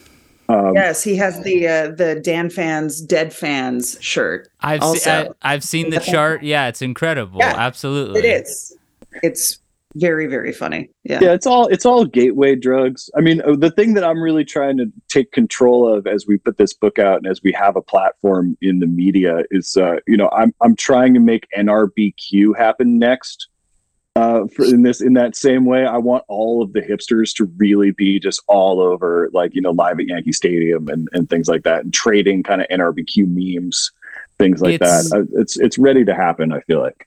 Um, yes, he has the uh, the Dan fans, Dead fans shirt. I've se- I, I've seen the chart. Yeah, it's incredible. Yeah, Absolutely. It is. It's very very funny. Yeah. yeah it's all it's all gateway drugs i mean uh, the thing that i'm really trying to take control of as we put this book out and as we have a platform in the media is uh you know i'm i'm trying to make nrbq happen next uh for in this in that same way i want all of the hipsters to really be just all over like you know live at yankee stadium and and things like that and trading kind of nrbq memes things like It's- that Uh, it's it's ready to happen i feel like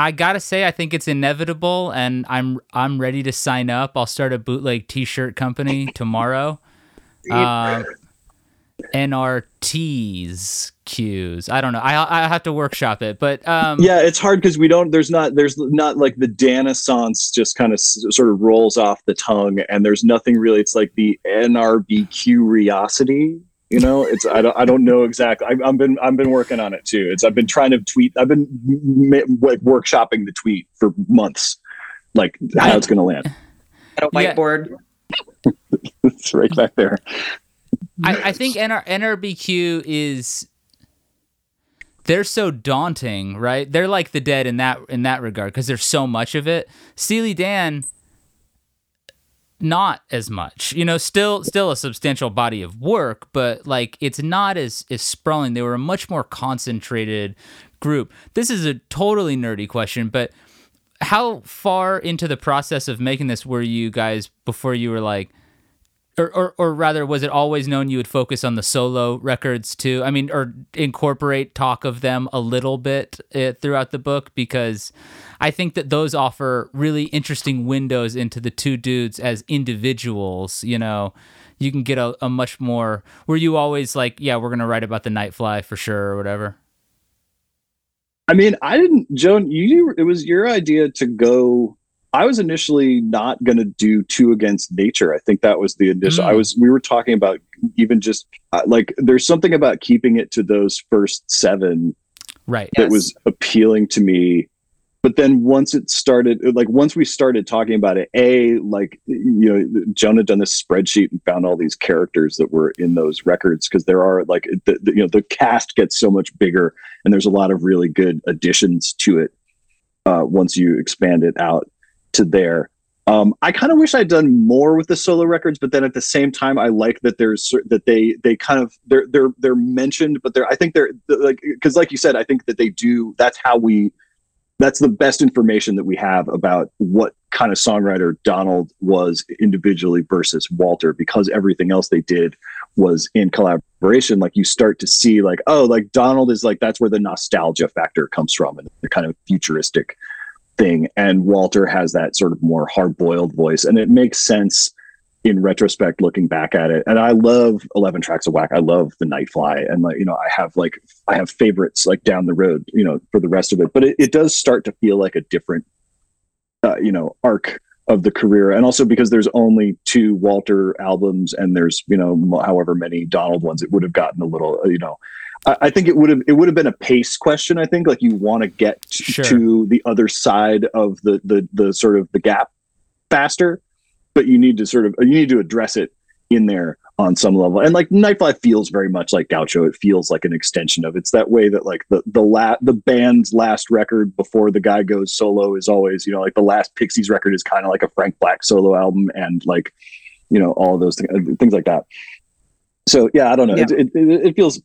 I gotta say, I think it's inevitable, and I'm I'm ready to sign up. I'll start a bootleg T-shirt company tomorrow. <laughs> Um, NRTs cues. I don't know. I I have to workshop it, but um, yeah it's hard because we don't there's not there's not like the danaissance just kind of s- sort of rolls off the tongue and there's nothing really it's like the nrb curiosity you know it's i don't i don't know exactly I, i've been i've been working on it too it's i've been trying to tweet i've been m- m- like workshopping the tweet for months like how it's gonna land <laughs> At a Yeah. whiteboard. <laughs> it's right back there I, I think NR, NRBQ is they're so daunting, right? They're like the dead in that in that regard because there's so much of it. Steely Dan, not as much. You know, still still a substantial body of work, but like it's not as as sprawling. They were a much more concentrated group. This is a totally nerdy question, but how far into the process of making this were you guys before you were like or, or, or rather, was it always known you would focus on the solo records too? I mean, or incorporate talk of them a little bit uh, throughout the book because I think that those offer really interesting windows into the two dudes as individuals. You know, you can get a, a much more. Were you always like, yeah, we're gonna write about the Nightfly for sure or whatever? I mean, I didn't, Joan. You, it was your idea to go. I was initially not going to do two against nature. I think that was the initial. I Mm. was. We were talking about even just uh, like there's something about keeping it to those first seven Right. that Yes. was appealing to me. But then once it started, like once we started talking about it, a like you know, Joan had done this spreadsheet and found all these characters that were in those records because there are like the, the you know the cast gets so much bigger and there's a lot of really good additions to it uh, once you expand it out there. Um, I kind of wish I'd done more with the solo records, but then at the same time, I like that there's that they they kind of they're they're they're mentioned, but they're I think they're like because like you said, I think that they do. That's how we. That's the best information that we have about what kind of songwriter Donald was individually versus Walter, because everything else they did was in collaboration. Like you start to see, like oh, like Donald is like that's where the nostalgia factor comes from, and the kind of futuristic thing and walter has that sort of more hard-boiled voice and it makes sense in retrospect looking back at it. And i love 11 tracks of whack. I love the nightfly and like you know i have like i have favorites like down the road you know for the rest of it but it, it does start to feel like a different uh, you know arc of the career. And also because there's only two walter albums and there's you know however many donald ones it would have gotten a little uh, you know I I think it would have it would have been a pace question. I think like you want to get t- Sure. to the other side of the the the sort of the gap faster, but you need to sort of you need to address it in there on some level. And like Nightfly feels very much like Gaucho. It feels like an extension of it's that way that like the the la- the band's last record before the guy goes solo is always you know like the last Pixies record is kind of like a Frank Black solo album and like you know all those things uh, things like that. So yeah, I don't know. Yeah. It, it, it feels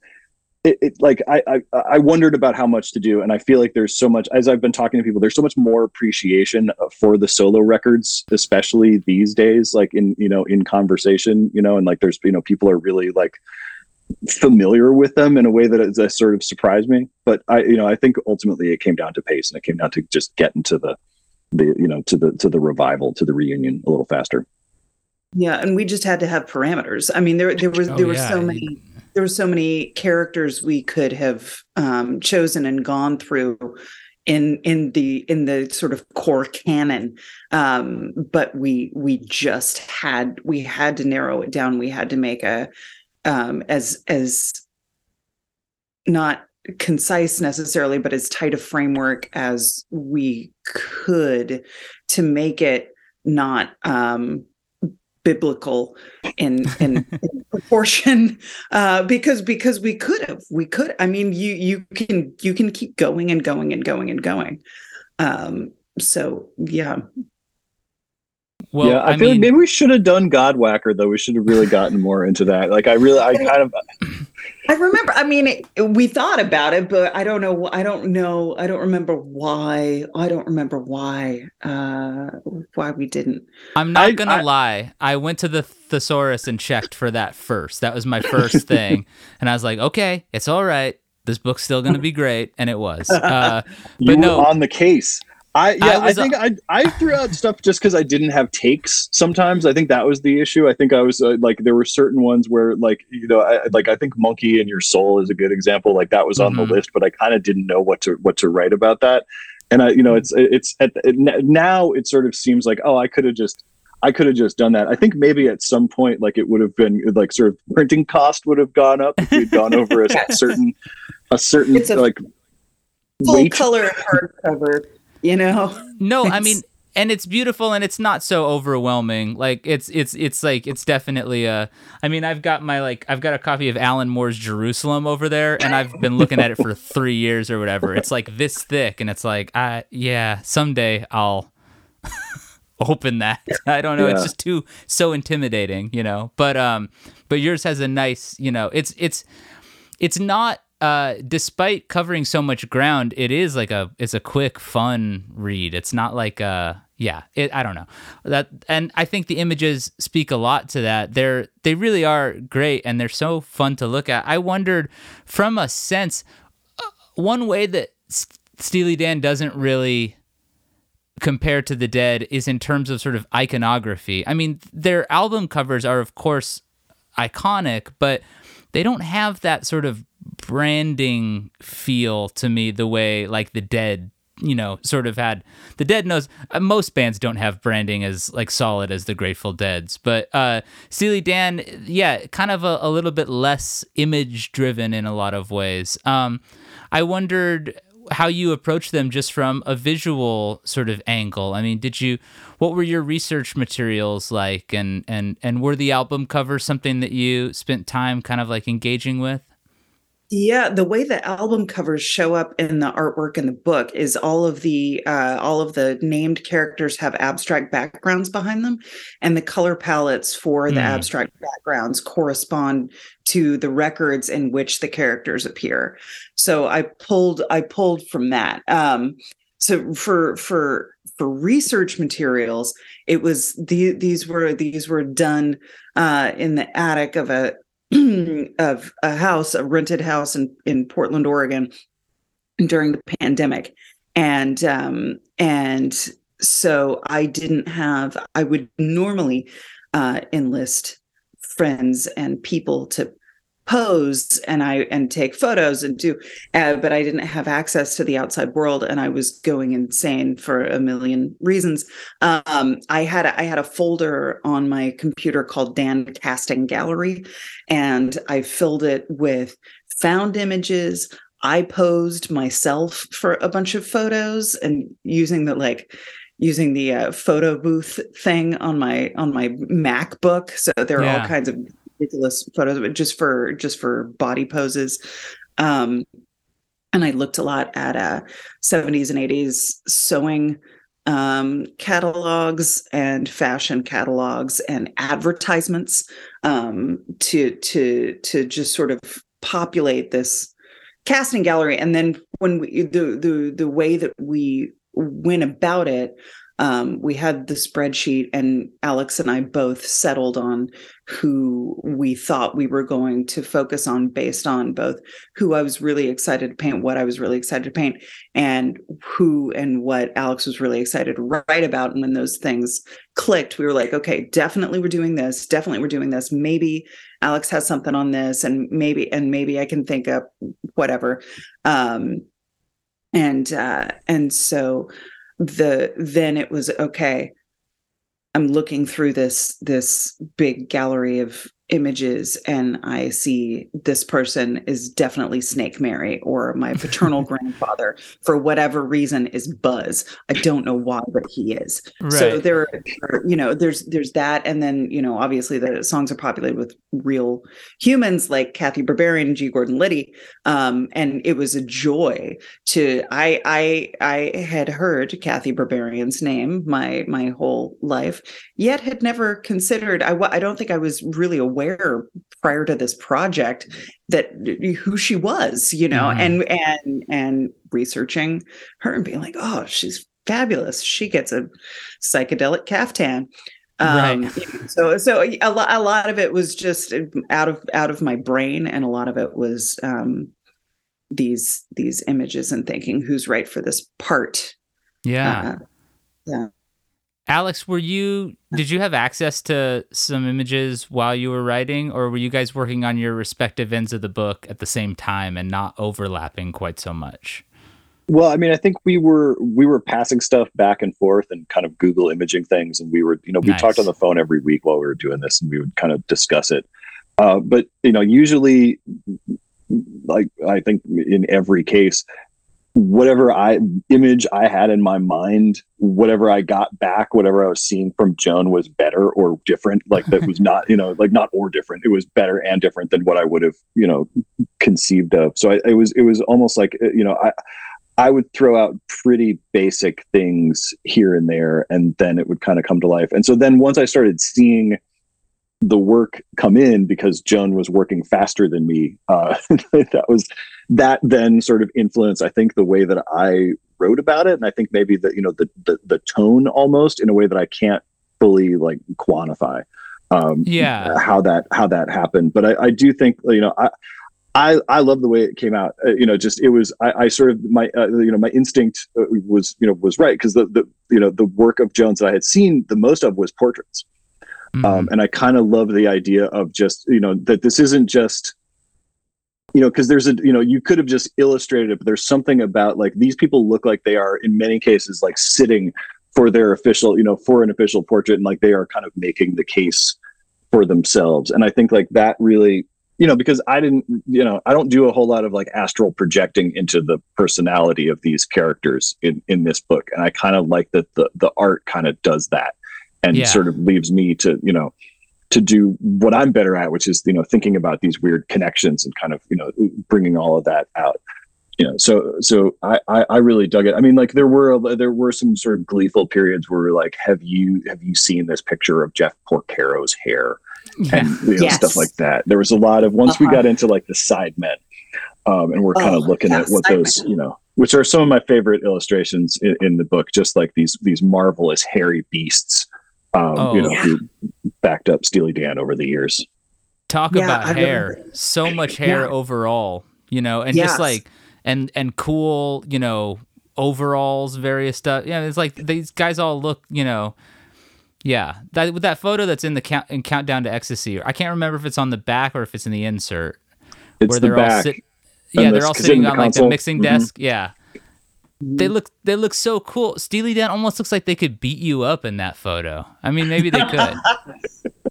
it, it like I, I I wondered about how much to do, and I feel like there's so much as I've been talking to people. There's so much more appreciation for the solo records, especially these days. Like in you know in conversation, you know, and like there's you know people are really like familiar with them in a way that has that sort of surprised me. But I you know I think ultimately it came down to pace, and it came down to just getting to the the you know to the to the revival to the reunion a little faster. Yeah, and we just had to have parameters. I mean, there there was Oh, there were yeah. so many there were so many characters we could have um, chosen and gone through in in the in the sort of core canon, um, but we we just had we had to narrow it down. We had to make a um, as as not concise necessarily, but as tight a framework as we could to make it not um, biblical in in, in <laughs> proportion uh because because we could have we could i mean you you can you can keep going and going and going and going um so yeah Well, yeah, I, I, feel mean, like maybe we should have done Godwhacker though. We should have really gotten more into that. Like I really, I <laughs> kind of, i remember i mean it, we thought about it but i don't know i don't know i don't remember why i don't remember why uh why we didn't I'm not I- gonna I- lie. I went to the thesaurus and checked for that first. That was my first <laughs> thing, and I was like, okay, it's all right. This book's still gonna be great, and it was. Uh, <laughs> you but were no, on the case. I yeah, I, was, think I I threw out stuff just because I didn't have takes. Sometimes I think that was the issue. I think I was uh, like there were certain ones where like you know I, like I think Monkey in Your Soul is a good example. Like that was on Mhm. the list, but I kind of didn't know what to what to write about that. And I you know it's it's at it, now it sort of seems like oh I could have just I could have just done that. I think maybe at some point like it would have been like sort of printing cost would have gone up if we'd gone over a <laughs> certain a certain It's a like Full weight. color hardcover, you know. <laughs> No, I mean, and it's beautiful and it's not so overwhelming. Like it's it's it's like it's definitely a. I mean, I've got my like I've got a copy of Alan Moore's Jerusalem over there, and I've been looking at it for <laughs> three years or whatever. It's like this thick, and it's like, uh, yeah, someday I'll <laughs> open that. I don't know. It's just too so intimidating, you know. But um, but yours has a nice, you know, it's it's it's not uh despite covering so much ground it is like a it's a quick fun read. It's not like a yeah it i don't know. That and i think the images speak a lot to that. They're they really are great and they're so fun to look at. I wondered from a sense uh, one way that steely dan doesn't really compare to the dead is in terms of sort of iconography. I mean their album covers are of course iconic but they don't have that sort of branding feel to me the way like the dead you know sort of had the dead knows uh, most bands don't have branding as like solid as the grateful dead's but uh steely dan yeah kind of a, a little bit less image driven in a lot of ways. Um i wondered how you approach them just from a visual sort of angle. I mean did you what were your research materials like and and and were the album covers something that you spent time kind of like engaging with Yeah, the way the album covers show up in the artwork in the book is all of the uh, all of the named characters have abstract backgrounds behind them, and the color palettes for the Hmm. abstract backgrounds correspond to the records in which the characters appear. So I pulled I pulled from that. Um, so for for for research materials, it was the these were these were done uh, in the attic of a <clears throat> of a house, a rented house in, in Portland, Oregon during the pandemic. And um and so I didn't have I would normally uh enlist friends and people to pose and I and take photos and do uh, but I didn't have access to the outside world and I was going insane for a million reasons um I had a, I had a folder on my computer called Dan Casting Gallery and I filled it with found images. I posed myself for a bunch of photos and using the like using the uh, photo booth thing on my on my MacBook. So there are Yeah. all kinds of ridiculous photos, but just for just for body poses. Um, and I looked a lot at uh, 70s and 80s sewing um, catalogs and fashion catalogs and advertisements um, to to to just sort of populate this casting gallery. And then when we the the the way that we went about it, um, we had the spreadsheet, and Alex and I both settled on who we thought we were going to focus on based on both who I was really excited to paint, what I was really excited to paint, and who and what Alex was really excited to write about. And when those things clicked, we were like, okay, definitely we're doing this. Definitely we're doing this. Maybe Alex has something on this, and maybe and maybe I can think up whatever. Um, and uh, and so the then it was okay. I'm looking through this this big gallery of images and I see this person is definitely Snake Mary or my paternal <laughs> grandfather for whatever reason is Buzz. I don't know why, but he is. So there are, you know, there's there's that, and then you know, obviously the songs are populated with real humans like Cathy Berberian and G. Gordon Liddy, um, and it was a joy to. I I I had heard Cathy Berberian's name my my whole life, yet had never considered. I I don't think I was really aware prior to this project that who she was, you know, Mhm. and and and researching her and being like, oh, she's fabulous. She gets a psychedelic caftan. Um, Right. you know, so so a lot a lot of it was just out of out of my brain, and a lot of it was um, these these images and thinking who's right for this part. Yeah. Uh, yeah. Alex, were you did you have access to some images while you were writing or were you guys working on your respective ends of the book at the same time and not overlapping quite so much? Well, I mean, I think we were we were passing stuff back and forth and kind of Google imaging things, and we were, you know, we Nice. talked on the phone every week while we were doing this, and we would kind of discuss it. Uh, but you know, usually, like I think in every case, whatever I image I had in my mind, whatever I got back, whatever I was seeing from Joan was better or different. Like that was not, you know, like not or different. It was better and different than what I would have, you know, conceived of. So I, it was it was almost like uh, you know I. I would throw out pretty basic things here and there, and then it would kind of come to life. And so then once I started seeing the work come in because Joan was working faster than me, uh, <laughs> that was that then sort of influenced, I think, the way that I wrote about it, and I think maybe the you know the the, the tone almost in a way that I can't fully like quantify. Um, Yeah. how that how that happened, but I, I do think you know I. I, I love the way it came out. Uh, you know, just it was I, I sort of my uh, you know my instinct uh, was you know was right because the the you know the work of Joan's that I had seen the most of was portraits, Mhm. um, and I kind of love the idea of just you know that this isn't just you know because there's a you know you could have just illustrated it, but there's something about like these people look like they are in many cases like sitting for their official you know for an official portrait and like they are kind of making the case for themselves, and I think like that really you know because i didn't you know i don't do a whole lot of like astral projecting into the personality of these characters in in this book and i kind of like that the the art kind of does that and Yeah. sort of leaves me to you know to do what i'm better at which is you know thinking about these weird connections and kind of you know bringing all of that out you know so so i i, I really dug it i mean like there were there were some sort of gleeful periods where we're like have you have you seen this picture of jeff porcaro's hair and you know, Yes. stuff like that. There was a lot of once we Uh-huh. got into like the side men, um, and we're kind of Oh, looking yeah, at what those men. you know, which are some of my favorite illustrations in, in the book. Just like these these marvelous hairy beasts, um, Oh. you know, Yeah. who backed up Steely Dan over the years. Talk Yeah, about I hair. remember. So much hair Yeah. overall, you know, and Yes. just like and and cool, you know, overalls, various stuff. Yeah, it's like these guys all look, you know. Yeah, that with that photo that's in the count in Countdown to Ecstasy. I can't remember if it's on the back or if it's in the insert. It's where the they're all back. sit- Yeah, they're all sitting the on like the console- mixing Mhm. desk. Yeah. They mm-hmm. look they look so cool. Steely Dan almost looks like they could beat you up in that photo. I mean, maybe they could. <laughs>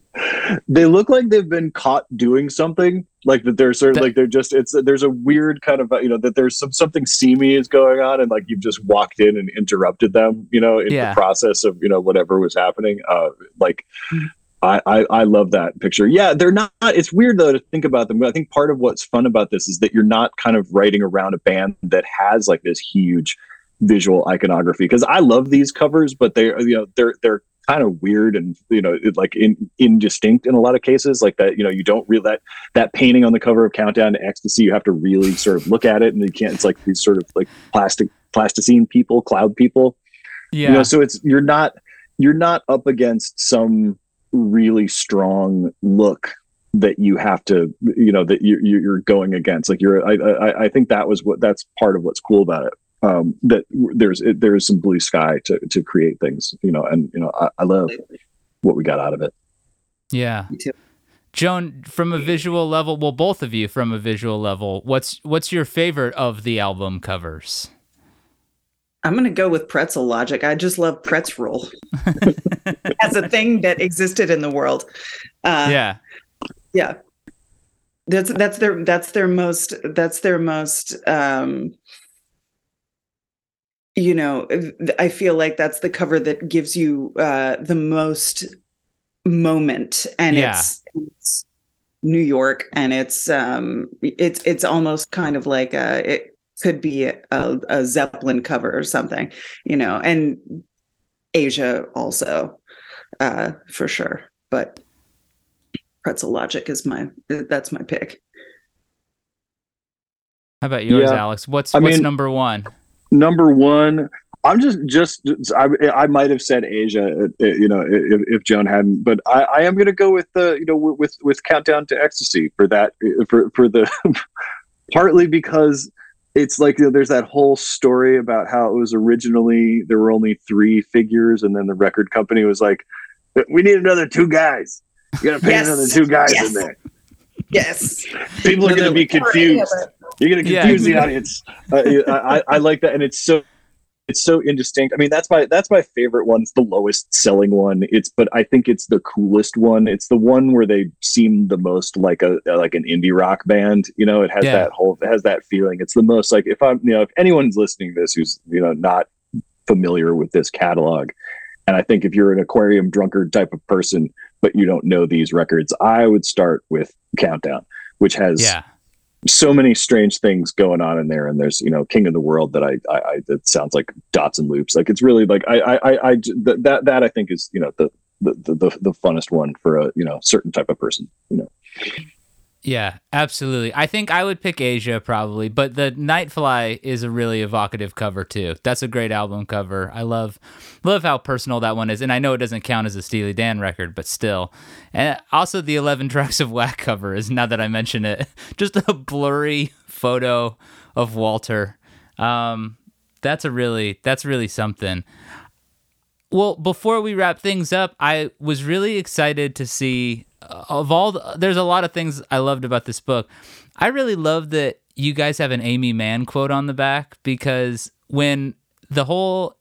They look like they've been caught doing something. Like that they're sort of That- like they're just it's there's a weird kind of uh, you know that there's some something seamy is going on and like you've just walked in and interrupted them you know in Yeah. the process of you know whatever was happening. Uh, like mm. I, I I love that picture. Yeah, they're not. It's weird though to think about them. I think part of what's fun about this is that you're not kind of writing around a band that has like this huge visual iconography. Because I love these covers, but they you know they're they're kind of weird and you know like in, indistinct in a lot of cases. Like that you know you don't really that that painting on the cover of Countdown to Ecstasy. You have to really sort of look at it, and you can't. It's like these sort of like plastic plasticine people, cloud people Yeah. you know so it's you're not you're not up against some really strong look that you have to you know that you you- you're going against like you're I, I i think that was what that's part of what's cool about it um that there's there's some blue sky to to create things you know and you know i, I love what we got out of it yeah. Joan, from a visual level, well, both of you from a visual level, what's what's your favorite of the album covers? I'm going to go with pretzel logic. I just love pretzel <laughs> <laughs> as a <laughs> thing that existed in the world. Uh, yeah. yeah. That's that's their that's their most that's their most um you know I feel like that's the cover that gives you uh the most moment and Yeah. it's, it's New York and it's um it's it's almost kind of like a it could be a, a Zeppelin cover or something, you know, and Asia also uh for sure. But pretzel logic is my that's my pick. How about yours, Yeah. Alex? What's I what's mean- number one? number one i'm just just i, I might have said asia uh, you know if, if joan hadn't but i, I am going to go with the you know with with countdown to ecstasy for that for for the <laughs> partly because it's like you know, there's that whole story about how it was originally there were only three figures, and then the record company was like, "We need another two guys. You got to pay Yes. another two guys Yes. in there." Yes. People are going to be confused. You're going to Yeah. confuse the <laughs> audience. Uh, I, I, I like that, and it's so it's so indistinct. I mean, that's my that's my favorite one. It's the lowest selling one. It's but I think it's the coolest one. It's the one where they seem the most like a like an indie rock band. You know, it has Yeah. that whole it has that feeling. It's the most like if I'm you know if anyone's listening to this who's you know not familiar with this catalog, and I think if you're an aquarium drunkard type of person, but you don't know these records, I would start with Countdown, which has Yeah. so many strange things going on in there. And there's you know king of the world that i i, I that sounds like dots and loops. Like it's really like i i th- that that i think is you know the the, the the funnest one for a you know certain type of person you know Yeah, absolutely. I think I would pick Aja probably, but the Nightfly is a really evocative cover too. That's a great album cover. I love love how personal that one is, and I know it doesn't count as a Steely Dan record, but still. And also the 11 tracks of Whack cover is now that I mention it, <laughs> just a blurry photo of Walter. Um, that's a really that's really something. Well, before we wrap things up, I was really excited to see uh, of all the, there's a lot of things I loved about this book. I really love that you guys have an Aimee Mann quote on the back because when the whole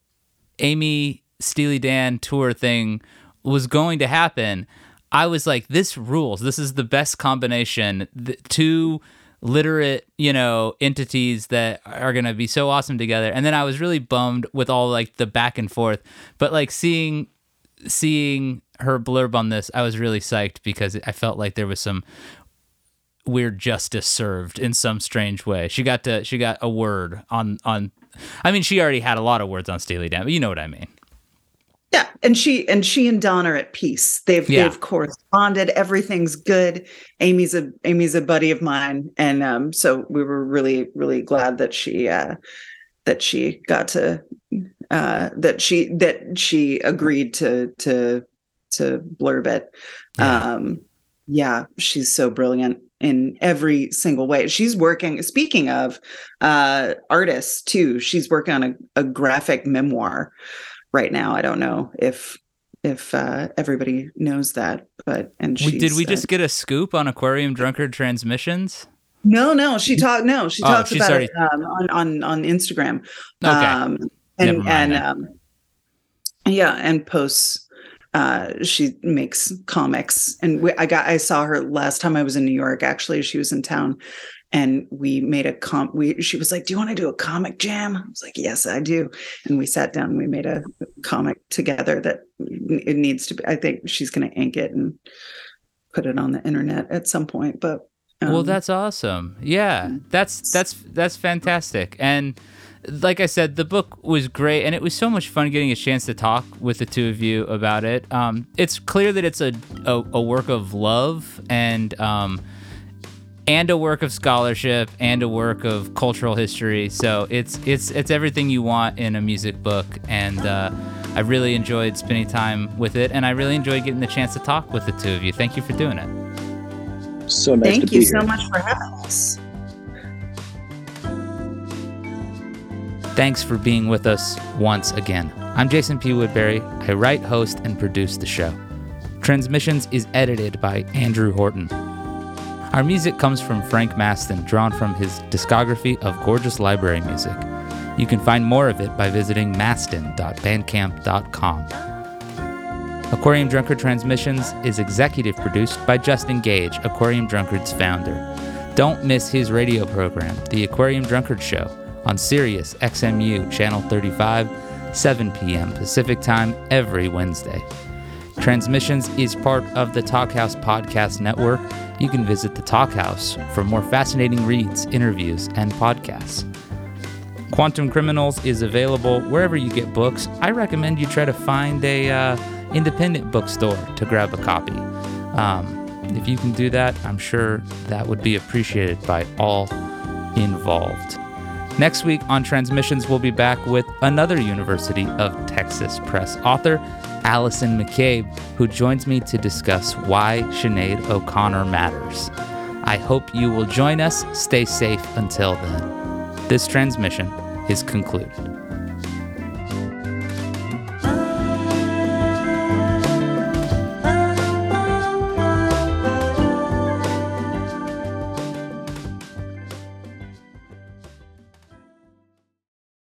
Aimee Steely Dan tour thing was going to happen, I was like, this rules. This is the best combination. The two literate, you know, entities that are going to be so awesome together. And then I was really bummed with all like the back and forth, but like seeing seeing her blurb on this, I was really psyched because I felt like there was some weird justice served in some strange way. She got to she got a word on on I mean she already had a lot of words on Steely Dan, but you know what I mean. Yeah, and she and she and Don are at peace. They've Yeah. they've corresponded. Everything's good. Aimee's a Aimee's a buddy of mine, and um, so we were really really glad that she uh, that she got to uh, that she that she agreed to to to blurb it. Yeah. Um, yeah, she's so brilliant in every single way. She's working. Speaking of uh, artists, too, she's working on a, a graphic memoir right now. I don't know if if uh, everybody knows that, but and We, did we uh, just get a scoop on Aquarium Drunkard Transmissions? no, no. She talked. No, she Oh, talks about already- it um, on on on Instagram. Okay. Um, and and um, yeah, and posts. Uh, she makes comics, and we, I got I saw her last time I was in New York. Actually, she was in town, and we made a comp. We she was like, "Do you want to do a comic jam?" I was like, "Yes, I do." And we sat down. and We made a comic together that it needs to be. I think she's going to ink it and put it on the internet at some point. But well, um, that's awesome. Yeah, that's that's that's fantastic. And like I said, the book was great, and it was so much fun getting a chance to talk with the two of you about it. Um, it's clear that it's a, a a work of love and um, and a work of scholarship and a work of cultural history. So it's it's it's everything you want in a music book, and uh, I really enjoyed spending time with it, and I really enjoyed getting the chance to talk with the two of you. Thank you for doing it. so nice to thank be you here so much for having us. Thanks for being with us once again. I'm Jason P. Woodbury. I write, host, and produce the show. Transmissions is edited by Andrew Horton. Our music comes from Frank Maston, drawn from his discography of gorgeous library music. You can find more of it by visiting maston.bandcamp.com. Aquarium Drunkard Transmissions is executive produced by Justin Gage, Aquarium Drunkard's founder. Don't miss his radio program, The Aquarium Drunkard Show, on Sirius XMU Channel 35, 7 p.m. Pacific Time every Wednesday. Transmissions is part of the Talkhouse Podcast Network. You can visit the Talkhouse for more fascinating reads, interviews, and podcasts. Quantum Criminals is available wherever you get books. I recommend you try to find a uh, independent bookstore to grab a copy. Um, if you can do that, I'm sure that would be appreciated by all involved. Next week on Transmissions, we'll be back with another University of Texas Press author, Allyson McCabe, who joins me to discuss why Sinead O'Connor matters. I hope you will join us. Stay safe until then. This transmission is concluded.